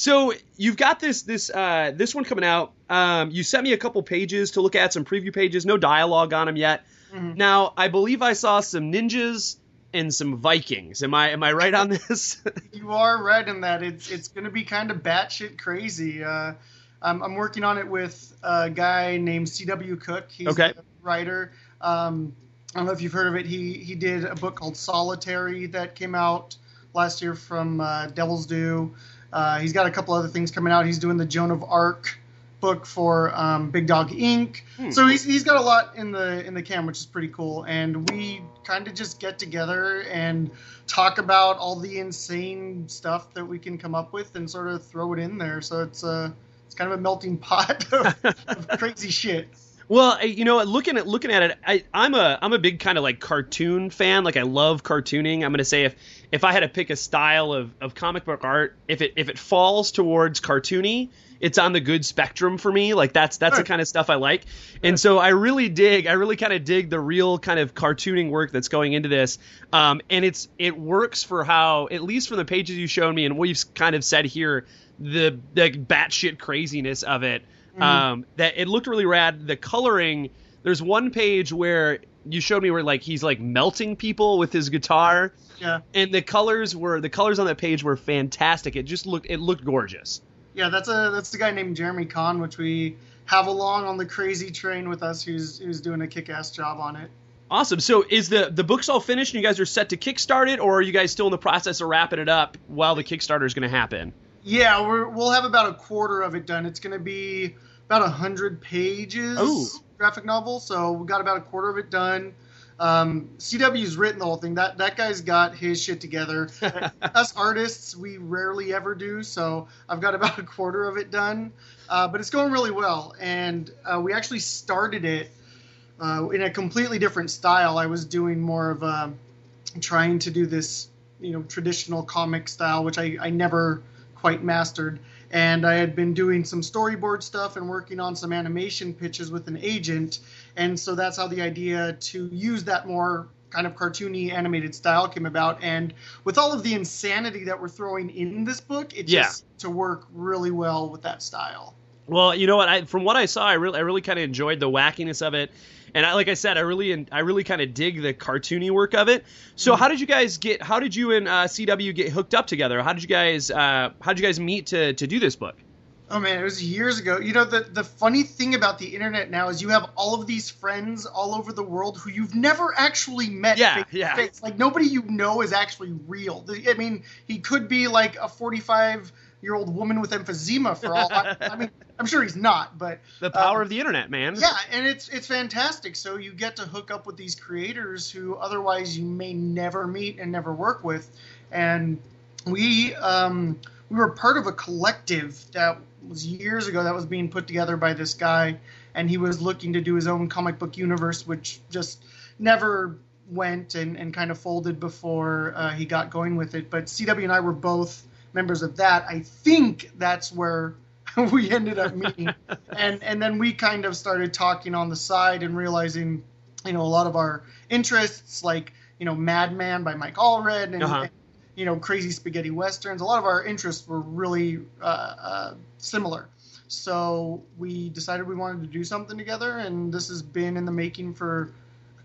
So you've got this this uh, this one coming out. Um, you sent me a couple pages to look at, some preview pages, no dialogue on them yet. Mhm. Now I believe I saw some ninjas and some Vikings. Am I am I right on [laughs] this? You are right in that it's it's going to be kind of batshit crazy. Uh, I'm, I'm working on it with a guy named C.W. Cooke. He's Okay. a writer. Um, I don't know if you've heard of it. He he did a book called Solitary that came out last year from uh, Devil's Due. Uh, he's got a couple other things coming out. He's doing the Joan of Arc book for um, Big Dog Ink Hmm. So he's, he's got a lot in the in the can, which is pretty cool. And we kind of just get together and talk about all the insane stuff that we can come up with and sort of throw it in there. So it's uh, it's kind of a melting pot [laughs] of, of [laughs] crazy shit. Well, you know, looking at looking at it, I, I'm a I'm a big kind of like cartoon fan. Like I love cartooning. I'm gonna say if if I had to pick a style of, of comic book art, if it if it falls towards cartoony, it's on the good spectrum for me. Like that's that's the kind of stuff I like. And so I really dig, I really kind of dig the real kind of cartooning work that's going into this. Um, and it's it works for how, at least from the pages you showed me and what you've kind of said here, the the batshit craziness of it. Um, that it looked really rad. The coloring. There's one page where you showed me where like he's like melting people with his guitar, Yeah, and the colors were the colors on that page were fantastic. It just looked it looked gorgeous. yeah. That's a that's the guy named Jeremy Kahn, which we have along on the crazy train with us, who's who's doing a kick-ass job on it. Awesome. So is the the book's all finished and you guys are set to kickstart it, or are you guys still in the process of wrapping it up while the Kickstarter is going to happen? Yeah, we're, we'll have about a quarter of it done. It's going to be about a hundred pages Ooh. Graphic novel, so we got about a quarter of it done. Um, CW's written the whole thing. That that guy's got his shit together. [laughs] Us artists, we rarely ever do. So I've got about a quarter of it done, uh, but it's going really well. And uh, we actually started it uh, in a completely different style. I was doing more of a trying to do this, you know, traditional comic style, which I, I never quite mastered. And I had been doing some storyboard stuff and working on some animation pitches with an agent. And so that's how the idea to use that more kind of cartoony animated style came about. And with all of the insanity that we're throwing in this book, it Yeah. just to work really well with that style. Well, you know what? I, from what I saw, I really, I really kind of enjoyed the wackiness of it, and I, like I said, I really, I really kind of dig the cartoony work of it. So, how did you guys get? How did you and uh, CW get hooked up together? How did you guys, uh, how did you guys meet to to do this book? Oh man, it was years ago. You know, the the funny thing about the internet now is you have all of these friends all over the world who you've never actually met. Yeah, face yeah. face. Like nobody you know is actually real. I mean, he could be like a 45 year old woman with emphysema for all. I, I mean, I'm sure he's not, but The power Um, of the internet, man. yeah, and it's it's fantastic. So you get to hook up with these creators who otherwise you may never meet and never work with, and we um, we were part of a collective that was years ago that was being put together by this guy, and he was looking to do his own comic book universe, which just never went and, and kind of folded before uh, he got going with it. But CW and I were both members of that. I think that's where [laughs] we ended up meeting, [laughs] and and then we kind of started talking on the side and realizing, you know, a lot of our interests, like you know, Madman by Mike Allred and. Uh-huh. and you know, crazy spaghetti westerns. A lot of our interests were really uh, uh, similar. So we decided we wanted to do something together, and this has been in the making for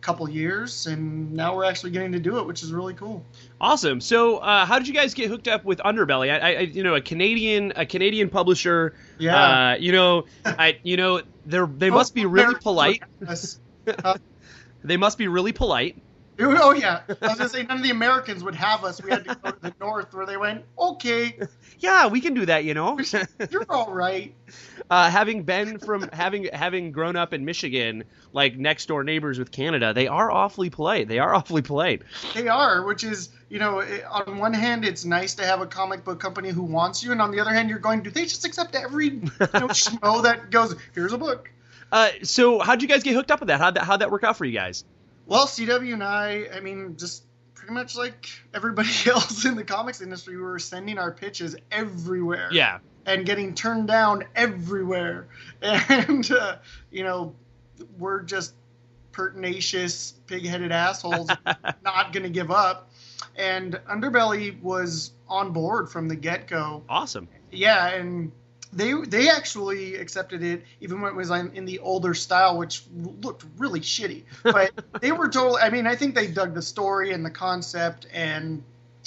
couple years, and now we're actually getting to do it, which is really cool. Awesome. So, uh, how did you guys get hooked up with Underbelly? I, I, you know, a Canadian, a Canadian publisher. Yeah. Uh, you know, I, you know, they're they must be really polite. Yes. [laughs] They must be really polite. [laughs] Oh yeah, I was gonna say none of the Americans would have us. We had to go to the north, where they went, "Okay, Yeah, we can do that. You know. you're all right." [laughs] uh, having been from having having grown up in Michigan, like next door neighbors with Canada, they are awfully polite. They are awfully polite. They are, which is, you know, on one hand, it's nice to have a comic book company who wants you, and on the other hand, you're going, do they just accept every you know, [laughs] schmo that goes, here's a book? Uh, so, how'd you guys get hooked up with that? How'd that how'd that work out for you guys? Well, CW and I, I mean, just pretty much like everybody [laughs] else in the comics industry, we were sending our pitches everywhere. Yeah. and getting turned down everywhere. [laughs] And, uh, you know, we're just pertinacious, pig headed assholes, [laughs] not going to give up. And Underbelly was on board from the get go. Awesome. Yeah, and they they actually accepted it even when it was in, in the older style, which looked really shitty. [laughs] But they were totally. I mean, I think they dug the story and the concept, and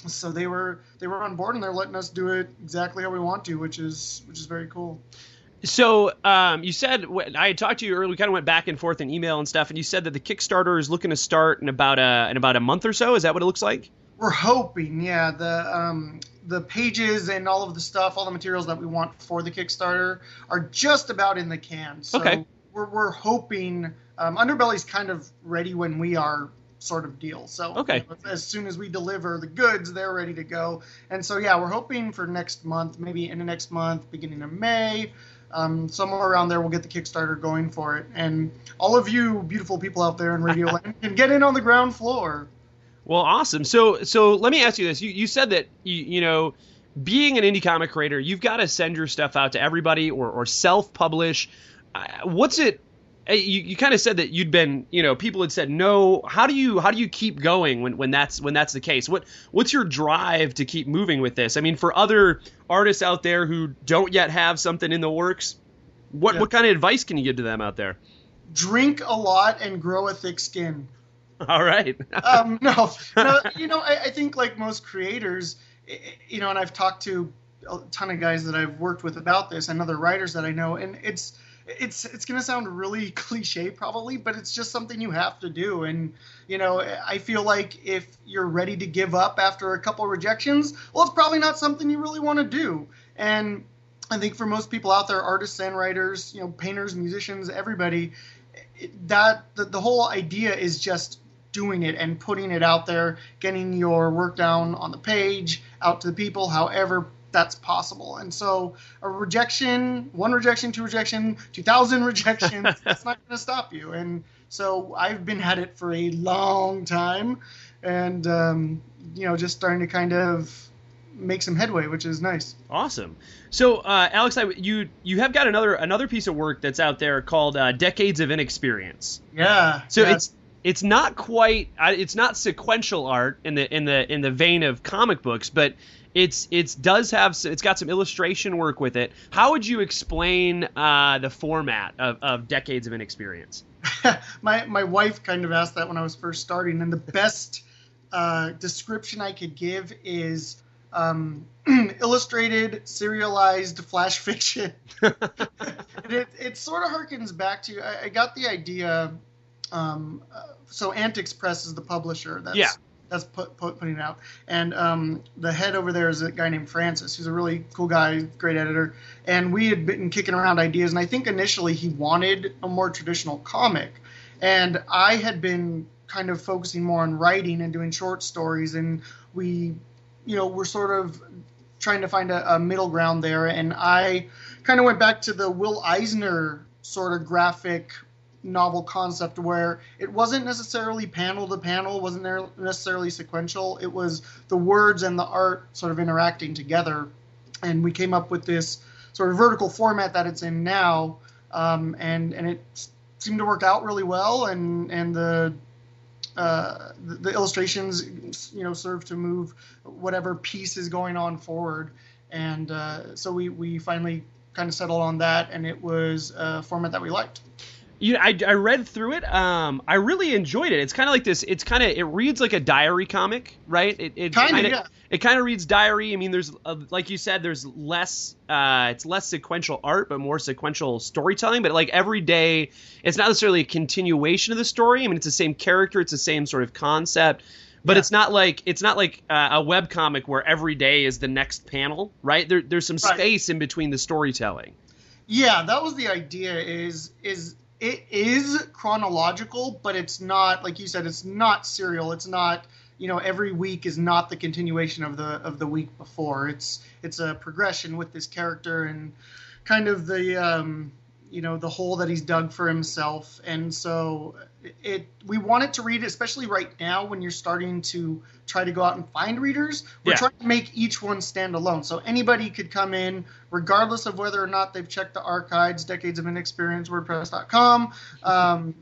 so they were they were on board, and they're letting us do it exactly how we want to, which is which is very cool. So, um, you said when I had talked to you earlier. We kind of went back and forth in email and stuff, and you said that the Kickstarter is looking to start in about a in about a month or so. Is that what it looks like? We're hoping, yeah, the um, the pages and all of the stuff, all the materials that we want for the Kickstarter are just about in the can. So Okay. we're we're hoping um, Underbelly's kind of ready when we are, sort of deal. So Okay. you know, as soon as we deliver the goods, they're ready to go. And so yeah, we're hoping for next month, maybe in the next month, beginning of May. Um, somewhere around there, we'll get the Kickstarter going for it, and all of you beautiful people out there in Radio [laughs] Land can get in on the ground floor. Well, awesome. So, so let me ask you this: you, you said that you, you know, being an indie comic creator, you've got to send your stuff out to everybody or, or self-publish. Uh, what's it? uh, You, you kind of said that you'd been, you know, people had said no. How do you how do you keep going when, when that's when that's the case? What what's your drive to keep moving with this? I mean, for other artists out there who don't yet have something in the works, what Yeah. what kind of advice can you give to them out there? Drink a lot and grow a thick skin. [laughs] All right. [laughs] um, no, no, you know, I, I think like most creators, you know, and I've talked to a ton of guys that I've worked with about this and other writers that I know, and it's it's it's gonna sound really [laughs] cliche probably, but it's just something you have to do. And you know, I feel like if you're ready to give up after a couple rejections, well, it's probably not something you really want to do. And I think for most people out there, artists and writers, you know, painters, musicians, everybody, that the, the whole idea is just doing it and putting it out there, getting your work down on the page, out to the people, however that's possible. And so a rejection, one rejection, two rejection, 2,000 [laughs] rejections, that's not going to stop you. And so I've been at it for a long time and, um, you know, just starting to kind of make some headway, which is nice. Awesome. So, uh, Alex, I, you you have got another another piece of work that's out there called uh, "Decades of Inexperience." Yeah. So yeah. it's it's not quite it's not sequential art in the in the in the vein of comic books, but it's it's does have it's got some illustration work with it. How would you explain uh, the format of, of "Decades of Inexperience"? [laughs] my my wife kind of asked that when I was first starting, and the best uh, description I could give is um, [clears throat] illustrated, serialized flash fiction. [laughs] [laughs] it, it sort of harkens back to I, I got the idea. Um, uh, so Antics Press is the publisher. That's, Yeah. That's put, put, putting it out, and um, the head over there is a guy named Francis, who's a really cool guy, great editor. And we had been kicking around ideas, and I think initially he wanted a more traditional comic, and I had been kind of focusing more on writing and doing short stories, and we, you know, we're sort of trying to find a, a middle ground there. And I kind of went back to the Will Eisner sort of graphic novel concept where it wasn't necessarily panel to panel, wasn't necessarily sequential. It was the words and the art sort of interacting together, and we came up with this sort of vertical format that it's in now, um, and and it seemed to work out really well, and and the uh, the, the illustrations, you know, serve to move whatever piece is going on forward. And uh, so we, we finally kind of settled on that, and it was a format that we liked. You, I, I read through it. Um, I really enjoyed it. It's kind of like this. It's kind of it reads like a diary comic, right? It, it Kinda, yeah. It kind of reads diary. I mean, there's uh like you said, there's less. Uh, it's less sequential art, but more sequential storytelling. But like every day, it's not necessarily a continuation of the story. I mean, it's the same character, it's the same sort of concept. But Yeah. it's not like it's not like uh, a web comic where every day is the next panel, right? There, there's some Right. space in between the storytelling. Yeah, that was the idea. Is is it is chronological, but it's not like you said. It's not serial. It's not you know every week is not the continuation of the of the week before. It's it's a progression with this character and kind of the um, you know the hole that he's dug for himself. And so it we want it to read, especially right now when you're starting to try to go out and find readers. We're Yeah. trying to make each one stand alone, so anybody could come in, regardless of whether or not they've checked the archives, decades of inexperience, WordPress.com. Um,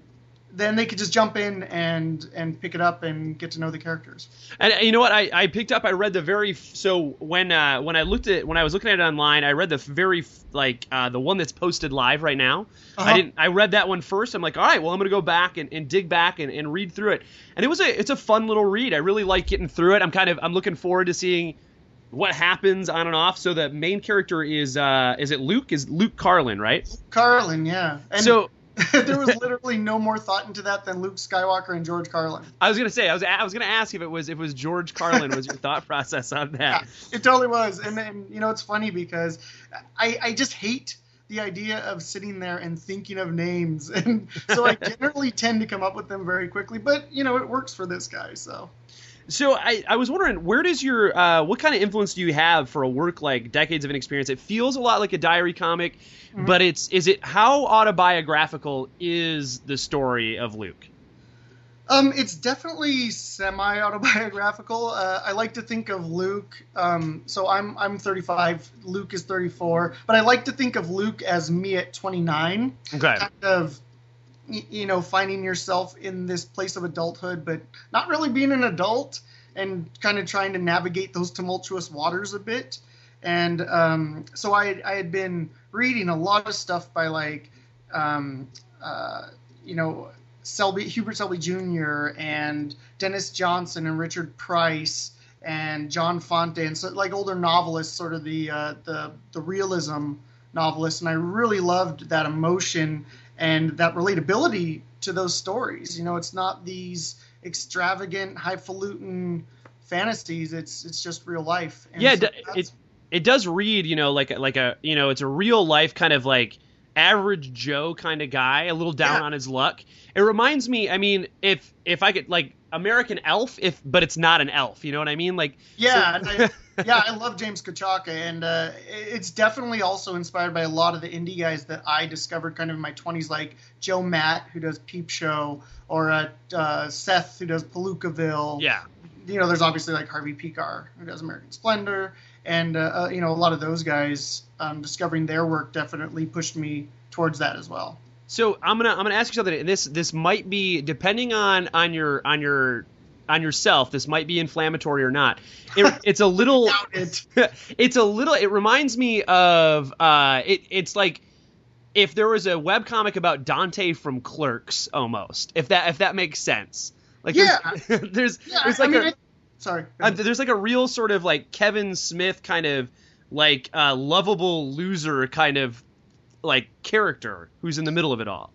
then they could just jump in and and pick it up and get to know the characters. And uh, you know what? I, I picked up. I read the very so when uh, when I looked at when I was looking at it online, I read the very like uh, the one that's posted live right now. Uh-huh. I didn't. I read that one first. I'm like, all right, well, I'm gonna go back and, and dig back and, and read through it. And it was a it's a fun little read. I really like getting through it. I'm kind of I'm looking forward to seeing what happens on and off. So the main character is uh is it Luke? Is Luke Carlin, right? Carlin, yeah. And so [laughs] there was literally no more thought into that than Luke Skywalker and George Carlin. I was gonna say I was I was gonna ask if it was if it was George Carlin was your thought [laughs] process on Yeah, that. it totally was. And then, you know, it's funny because I, I just hate the idea of sitting there and thinking of names. [laughs] And so I generally tend to come up with them very quickly. But, you know, it works for this guy. So, So I, I was wondering, where does your uh, what kind of influence do you have for a work like Decades of Inexperience? It feels a lot like a diary comic, but it's is it how autobiographical is the story of Luke? um, it's definitely semi autobiographical. Uh, I like to think of Luke. Um, so I'm, I'm 35, Luke is 34. But I like to think of Luke as me at 29. Okay. kind of y- you know finding yourself in this place of adulthood but not really being an adult and kind of trying to navigate those tumultuous waters a bit and um, so I, I had been reading a lot of stuff by like um, uh, you know Selby Hubert Selby Jr. and Denis Johnson and Richard Price and John Fante so like older novelists sort of the uh, the the realism novelists and I really loved that emotion and that relatability to those stories. You know, it's not these extravagant, highfalutin fantasies. It's it's just real life. And yeah, so it, it does read, you know, like a- like a you know, it's a real life kind of like average Joe kind of guy, a little down Yeah. on his luck. It reminds me, I mean, if if I could like American Elf, if but it's not an elf, you know what I mean? Like yeah, so- I, [laughs] yeah. I love James Kochalka, and uh, it's definitely also inspired by a lot of the indie guys that I discovered kind of in my twenties, like Joe Matt, who does Peep Show, or uh, uh, Seth, who does Palookaville. yeah. you know, there's obviously like Harvey Pekar who does American Splendor, and uh, uh, you know, a lot of those guys um, discovering their work definitely pushed me towards that as well. So I'm gonna I'm gonna ask you something. and This this might be depending on on your on your on yourself. This might be inflammatory or not. It, [laughs] it's a little. It. [laughs] it's a little. It reminds me of. Uh, it it's like if there was a webcomic about Dante from Clerks, almost. If that if that makes sense. Like Yeah. there's [laughs] there's, Yeah, there's I like mean, a I, Sorry. Uh, there's like a real sort of like Kevin Smith kind of like uh, lovable loser kind of like character who's in the middle of it all.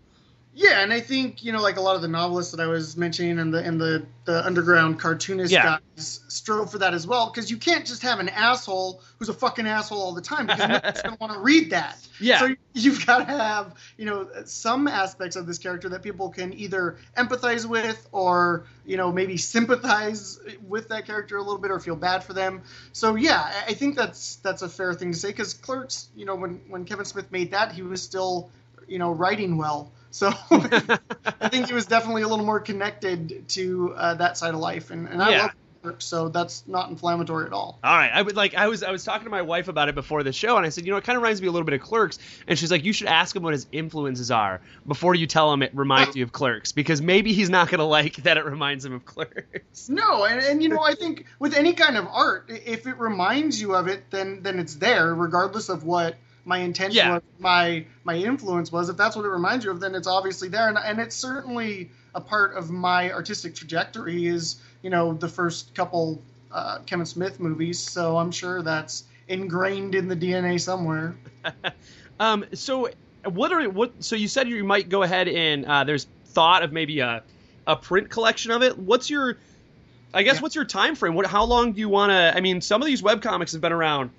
Yeah, and I think you know, like a lot of the novelists that I was mentioning, and the and the the underground cartoonist Yeah. guys strove for that as well, because you can't just have an asshole who's a fucking asshole all the time, because nobody's gonna want to read that. [laughs] Yeah. So you've got to have you know some aspects of this character that people can either empathize with, or you know maybe sympathize with that character a little bit, or feel bad for them. So yeah, I- think that's that's a fair thing to say, because Clerks, you know, when when Kevin Smith made that, he was still you know writing well. So [laughs] I think he was definitely a little more connected to uh, that side of life, and, and I Yeah. love Clerks, so that's not inflammatory at all. All right, I would like I was I was talking to my wife about it before the show, and I said, you know, it kind of reminds me a little bit of Clerks, and she's like, you should ask him what his influences are before you tell him it reminds you of Clerks, because maybe he's not gonna like that it reminds him of Clerks. No, and, and you know I think with any kind of art, if it reminds you of it, then then it's there, regardless of what my intention Yeah. was, my my influence was. If that's what it reminds you of, then it's obviously there, and and it's certainly a part of my artistic trajectory. Is you know the first couple uh, Kevin Smith movies, so I'm sure that's ingrained in the DNA somewhere. [laughs] Um, so what are what? So you said you might go ahead and uh, there's thought of maybe a a print collection of it. What's your I guess Yeah. what's your time frame? What how long do you want to? I mean, some of these webcomics have been around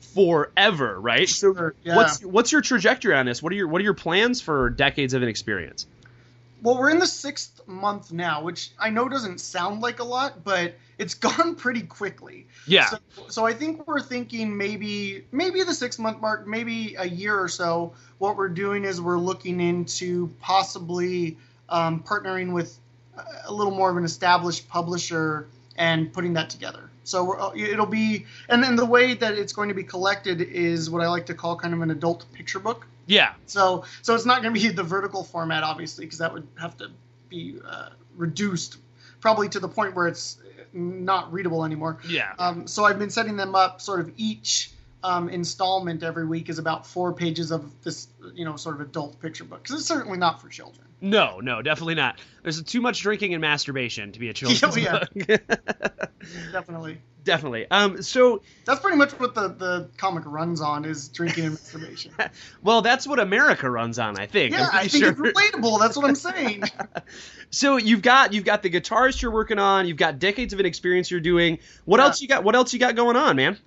forever, right? Sure, yeah. what's what's your trajectory on this? What are your what are your plans for decades of inexperience? Well, we're in the sixth month now, which I know doesn't sound like a lot, but it's [laughs] gone pretty quickly. Yeah. So, so I think we're thinking maybe maybe the six month mark, maybe a year or so. What we're doing is we're looking into possibly um, partnering with a little more of an established publisher and putting that together. So we're, uh, it'll be, and then the way that it's going to be collected is what I like to call kind of an adult picture book. Yeah. So so it's not going to be [laughs] the vertical format, obviously, because that would have to be uh, reduced, probably to the point where it's not readable anymore. Yeah. Um, so I've been setting them up. Sort of each um, installment every week is about four pages of this, you know, sort of adult picture book, because it's certainly not for children. No, no, definitely not. There's too much drinking and masturbation to be a children's [laughs] Yeah, book. [laughs] [laughs] Definitely. definitely. Um, so That's pretty much what the, the comic runs on is drinking and masturbation. well, that's what America runs on, I think. I'm Yeah, I think sure. it's relatable. That's what I'm saying. So you've got you've got the guitarist you're working on. You've got decades of inexperience you're doing. What Yeah. else you got? What else you got going on, man?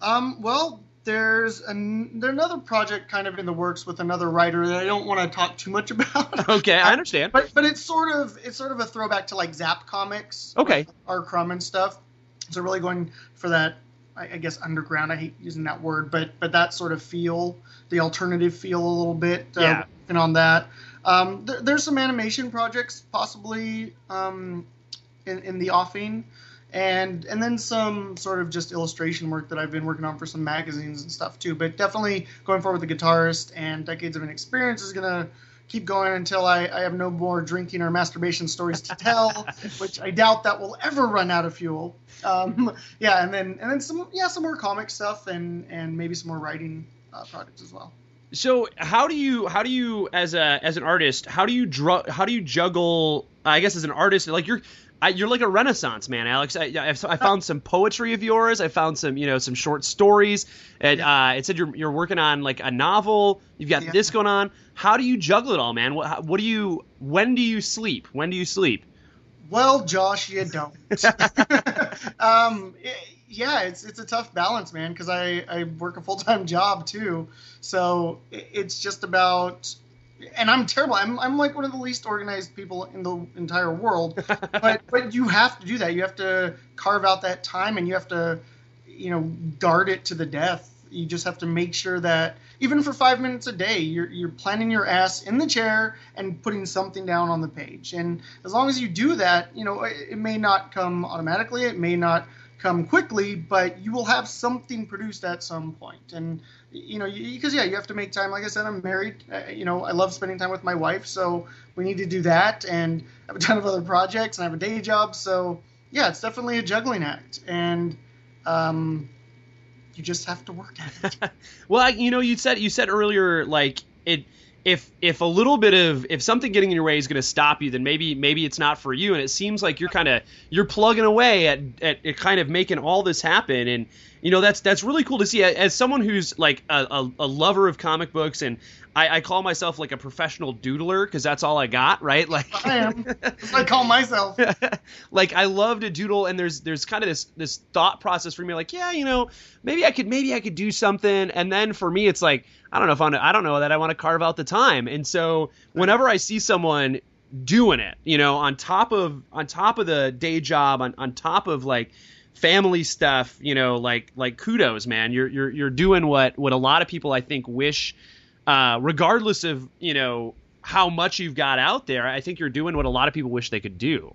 Um, well, there's, an, there's another project kind of in the works with another writer that I don't want to talk too much [laughs] about. Okay, I understand. But but it's sort of it's sort of a throwback to like Zap Comics. Okay. with R. Crumb and stuff. So really going for that, I, I guess underground. I hate using that word, but but that sort of feel, the alternative feel a little bit. Uh, Yeah. And on that, um, there, there's some animation projects possibly um, in, in the offing. And and then some sort of just illustration work that I've been working on for some magazines and stuff too. But definitely going forward with the guitarist and decades of inexperience is gonna keep going until I, I have no more drinking or masturbation stories to tell, [laughs] which I doubt that will ever run out of fuel. Um, yeah, and then and then some yeah some more comic stuff and and maybe some more writing uh, projects as well. So how do you how do you as a as an artist how do you dr- how do you juggle? I guess as an artist, like you're. I, you're like a renaissance man, Alex. I, I, I found some poetry of yours. I found some, you know, some short stories. And uh, it said you're you're working on like a novel. You've got Yeah. this going on. How do you juggle it all, man? What how- what do you? When do you sleep? When do you sleep? Well, Josh, you don't. [laughs] [laughs] um, i- yeah, it's it's a tough balance, man, because I, I work a full time job too. So i- it's just about, and I'm terrible. I'm, I'm like one of the least organized people in the entire world. [laughs] but but you have to do that. You have to carve out that time, and you have to, you know, guard it to the death. You just have to make sure that even for five minutes a day, you're you're planting your ass in the chair and putting something down on the page. And as long as you do that, you know, it, it may not come automatically, it may not come quickly, but you will have something produced at some point. And you know, because yeah, you have to make time. Like I said, I'm married. Uh, you know, I love spending time with my wife, so we need to do that. And I have a ton of other projects, and I have a day job. So yeah, it's definitely a juggling act, and um, you just have to work at it. [laughs] Well, I, you know, you said you said earlier like it if if a little bit of if something getting in your way is going to stop you, then maybe maybe it's not for you. And it seems like you're kind of you're plugging away at, at kind of making all this happen. And you know that's that's really cool to see as someone who's like a, a, a lover of comic books and I, I, call myself like a professional doodler because that's all I got, right? Like I am. [laughs] That's what I call myself. [laughs] like I love to doodle, and there's there's kind of this this thought process for me, like yeah, you know, maybe I could maybe I could do something, and then for me it's like I don't know if I'm, I don't know that I want to carve out the time, and so whenever I see someone doing it, you know, on top of on top of the day job, on on top of like family stuff, you know, like like kudos, man. You're you're you're doing what what a lot of people I think wish uh, regardless of you know how much you've got out there, I think you're doing what a lot of people wish they could do.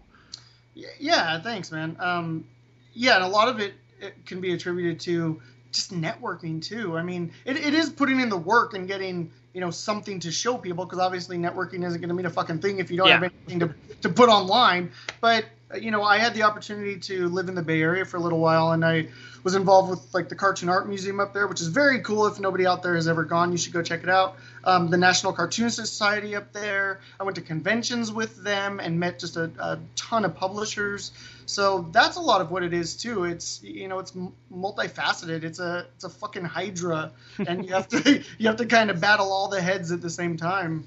Yeah, thanks, man. Um, yeah, and a lot of it, it, can be attributed to just networking too. I mean, it, it is putting in the work and getting you know something to show people because obviously networking isn't going to mean a fucking thing if you don't yeah. have anything to, to put online. But you know, I had the opportunity to live in the Bay Area for a little while, and I was involved with like the Cartoon Art Museum up there, which is very cool. If nobody out there has ever gone, you should go check it out. Um, the National Cartoon Society up there. I went to conventions with them and met just a, a, ton of publishers. So that's a lot of what it is too. It's you know it's multifaceted. It's a it's a fucking hydra, and you have to [laughs] you have to kind of battle all the heads at the same time.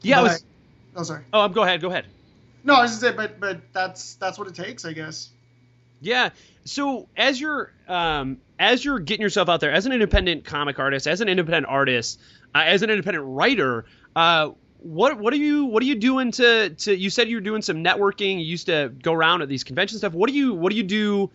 Yeah. But, was, oh, sorry. Oh, go ahead. Go ahead. No, I was just say, but but that's that's what it takes, I guess. Yeah. So as you're um, as you're getting yourself out there as an independent comic artist, as an independent artist, uh, as an independent writer, uh, what what are you what are you doing to to? You said you were doing some networking. You used to go around at these convention stuff. What do you what do you do?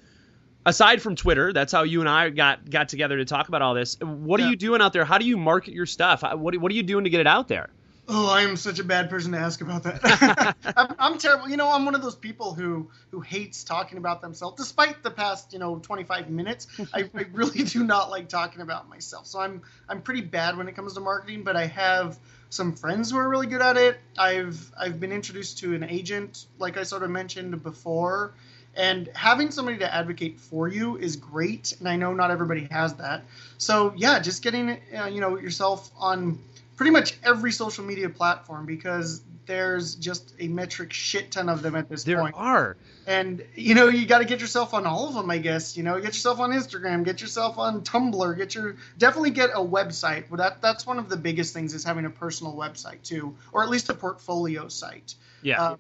Aside from Twitter, that's how you and I got got together to talk about all this. What yeah. are you doing out there? How do you market your stuff? What what are you doing to get it out there? Oh, I am such a bad person to ask about that. [laughs] I'm, I'm, terrible. You know, I'm one of those people who who hates talking about themselves. Despite the past, you know, 25 minutes, I, I, really do not like talking about myself. So I'm I'm pretty bad when it comes to marketing. But I have some friends who are really good at it. I've I've been introduced to an agent, like I sort of mentioned before, and having somebody to advocate for you is great. And I know not everybody has that. So yeah, just getting uh, you know yourself on pretty much every social media platform because there's just a metric shit ton of them at this there point. There are. And you know, you got to get yourself on all of them, I guess. You know, get yourself on Instagram, get yourself on Tumblr, get your definitely get a website. But that that's one of the biggest things is having a personal website too, or at least a portfolio site. Yeah. Uh,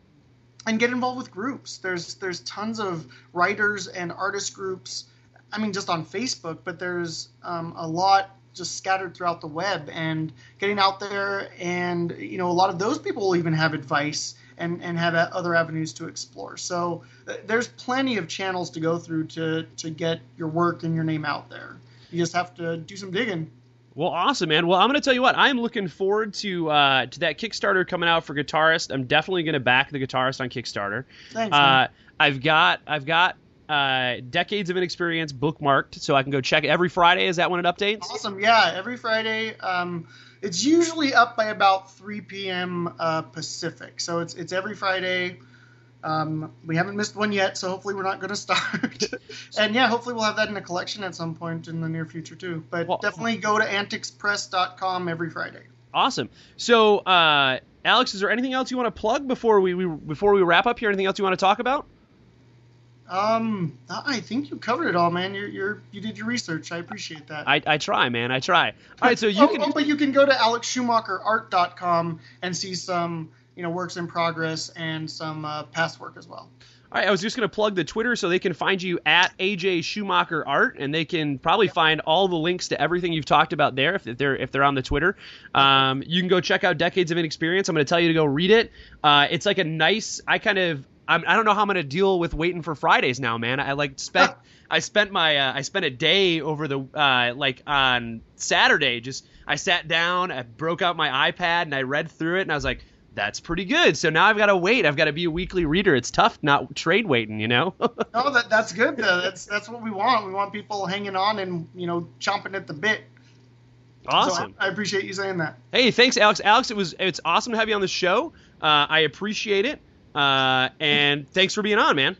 and get involved with groups. There's there's tons of writers and artist groups. I mean, just on Facebook, but there's um, a lot just scattered throughout the web and getting out there and you know a lot of those people will even have advice and and have other avenues to explore so uh, there's plenty of channels to go through to to get your work and your name out there you just have to do some digging well, awesome, man. Well, I'm going to tell you what. I'm looking forward to uh, to that Kickstarter coming out for Guitarist. I'm definitely going to back the Guitarist on Kickstarter. Thanks. Uh, I've got I've got uh, decades of inexperience bookmarked, so I can go check it every Friday. Is that when it updates? Awesome. Yeah, every Friday. Um, it's usually up by about 3 p.m. Uh, Pacific, so it's it's every Friday. Um, we haven't missed one yet, so hopefully we're not going [laughs] to start. and yeah, hopefully we'll have that in a collection at some point in the near future too. But well, definitely go to anticspress.com every Friday. Awesome. So, uh, Alex, is there anything else you want to plug before we, we before we wrap up here? Anything else you want to talk about? Um, I think you covered it all, man. You're, you're you did your research. I appreciate that. I, I try, man. I try. All right, so you oh, can. Oh, but you can go to alexschumacherart.com and see some you know works in progress and some uh, past work as well. All right, I was just going to plug the Twitter so they can find you at AJ Schumacher Art, and they can probably find all the links to everything you've talked about there if they're if they're on the Twitter. Um, you can go check out Decades of Inexperience. I'm going to tell you to go read it. Uh, it's like a nice. I kind of I'm, I do not know how I'm gonna deal with waiting for Fridays now, man. I like spent [laughs] I spent my uh, I spent a day over the uh, like on Saturday. Just I sat down, I broke out my iPad, and I read through it, and I was like, that's pretty good. So now I've got to wait. I've got to be a weekly reader. It's tough not trade waiting, you know. [laughs] no, that that's good. Though. That's that's what we want. We want people hanging on and you know chomping at the bit. Awesome. So I, I, appreciate you saying that. Hey, thanks, Alex. Alex, it was it's awesome to have you on the show. Uh, I appreciate it. Uh, and thanks for being on, man.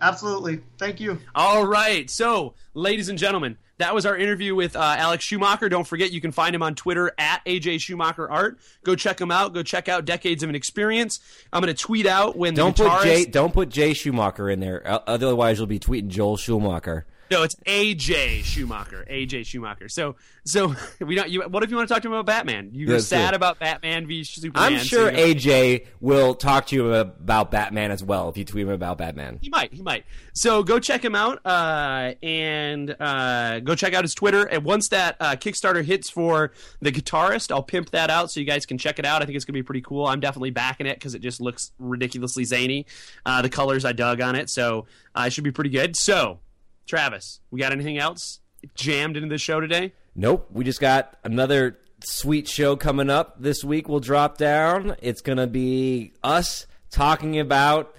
Absolutely. Thank you. All right. So, ladies and gentlemen, that was our interview with uh, Alex Schumacher. Don't forget, you can find him on Twitter at AJ Schumacher Art. Go check him out. Go check out Decades of Inexperience. I'm going to tweet out when Don't the put. Jay. Don't put Jay Schumacher in there. Otherwise, you'll be tweeting Joel Schumacher. No, it's AJ Schumacher. AJ Schumacher. So, so [laughs] we don't. You, what if you want to talk to him about Batman? You're sad it. about Batman v Superman. I'm sure you- AJ will talk to you about Batman as well if you tweet him about Batman. He might. He might. So go check him out, uh, and uh, go check out his Twitter. And once that uh, Kickstarter hits for the guitarist, I'll pimp that out so you guys can check it out. I think it's gonna be pretty cool. I'm definitely backing it because it just looks ridiculously zany. Uh, the colors I dug on it, so uh, it should be pretty good. So, Travis, we got anything else jammed into the show today? Nope. We just got another sweet show coming up this week. We'll drop down. It's gonna be us talking about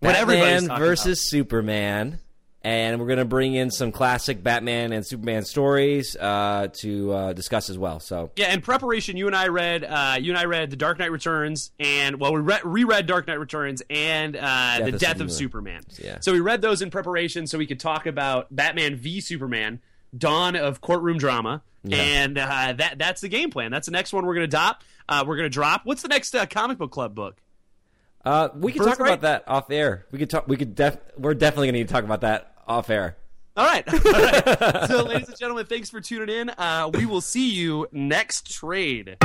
What Batman versus Superman, and we're gonna bring in some classic Batman and Superman stories uh, to uh, discuss as well. So Yeah, in preparation, you and I read uh, you and I read The Dark Knight Returns, and well, we re- reread Dark Knight Returns and uh, The of Death of Superman. Superman. Yeah. So we read those in preparation so we could talk about Batman v Superman, Dawn of Courtroom Drama, and uh, that that's the game plan. That's the next one we're gonna drop. Uh, we're gonna drop. What's the next uh, comic book club book? Uh, we could talk about that off air. We could talk. We could. Def- we're definitely gonna need to talk about that off air. All right. [laughs] All right. So, ladies and gentlemen, thanks for tuning in. Uh, we will see you next trade.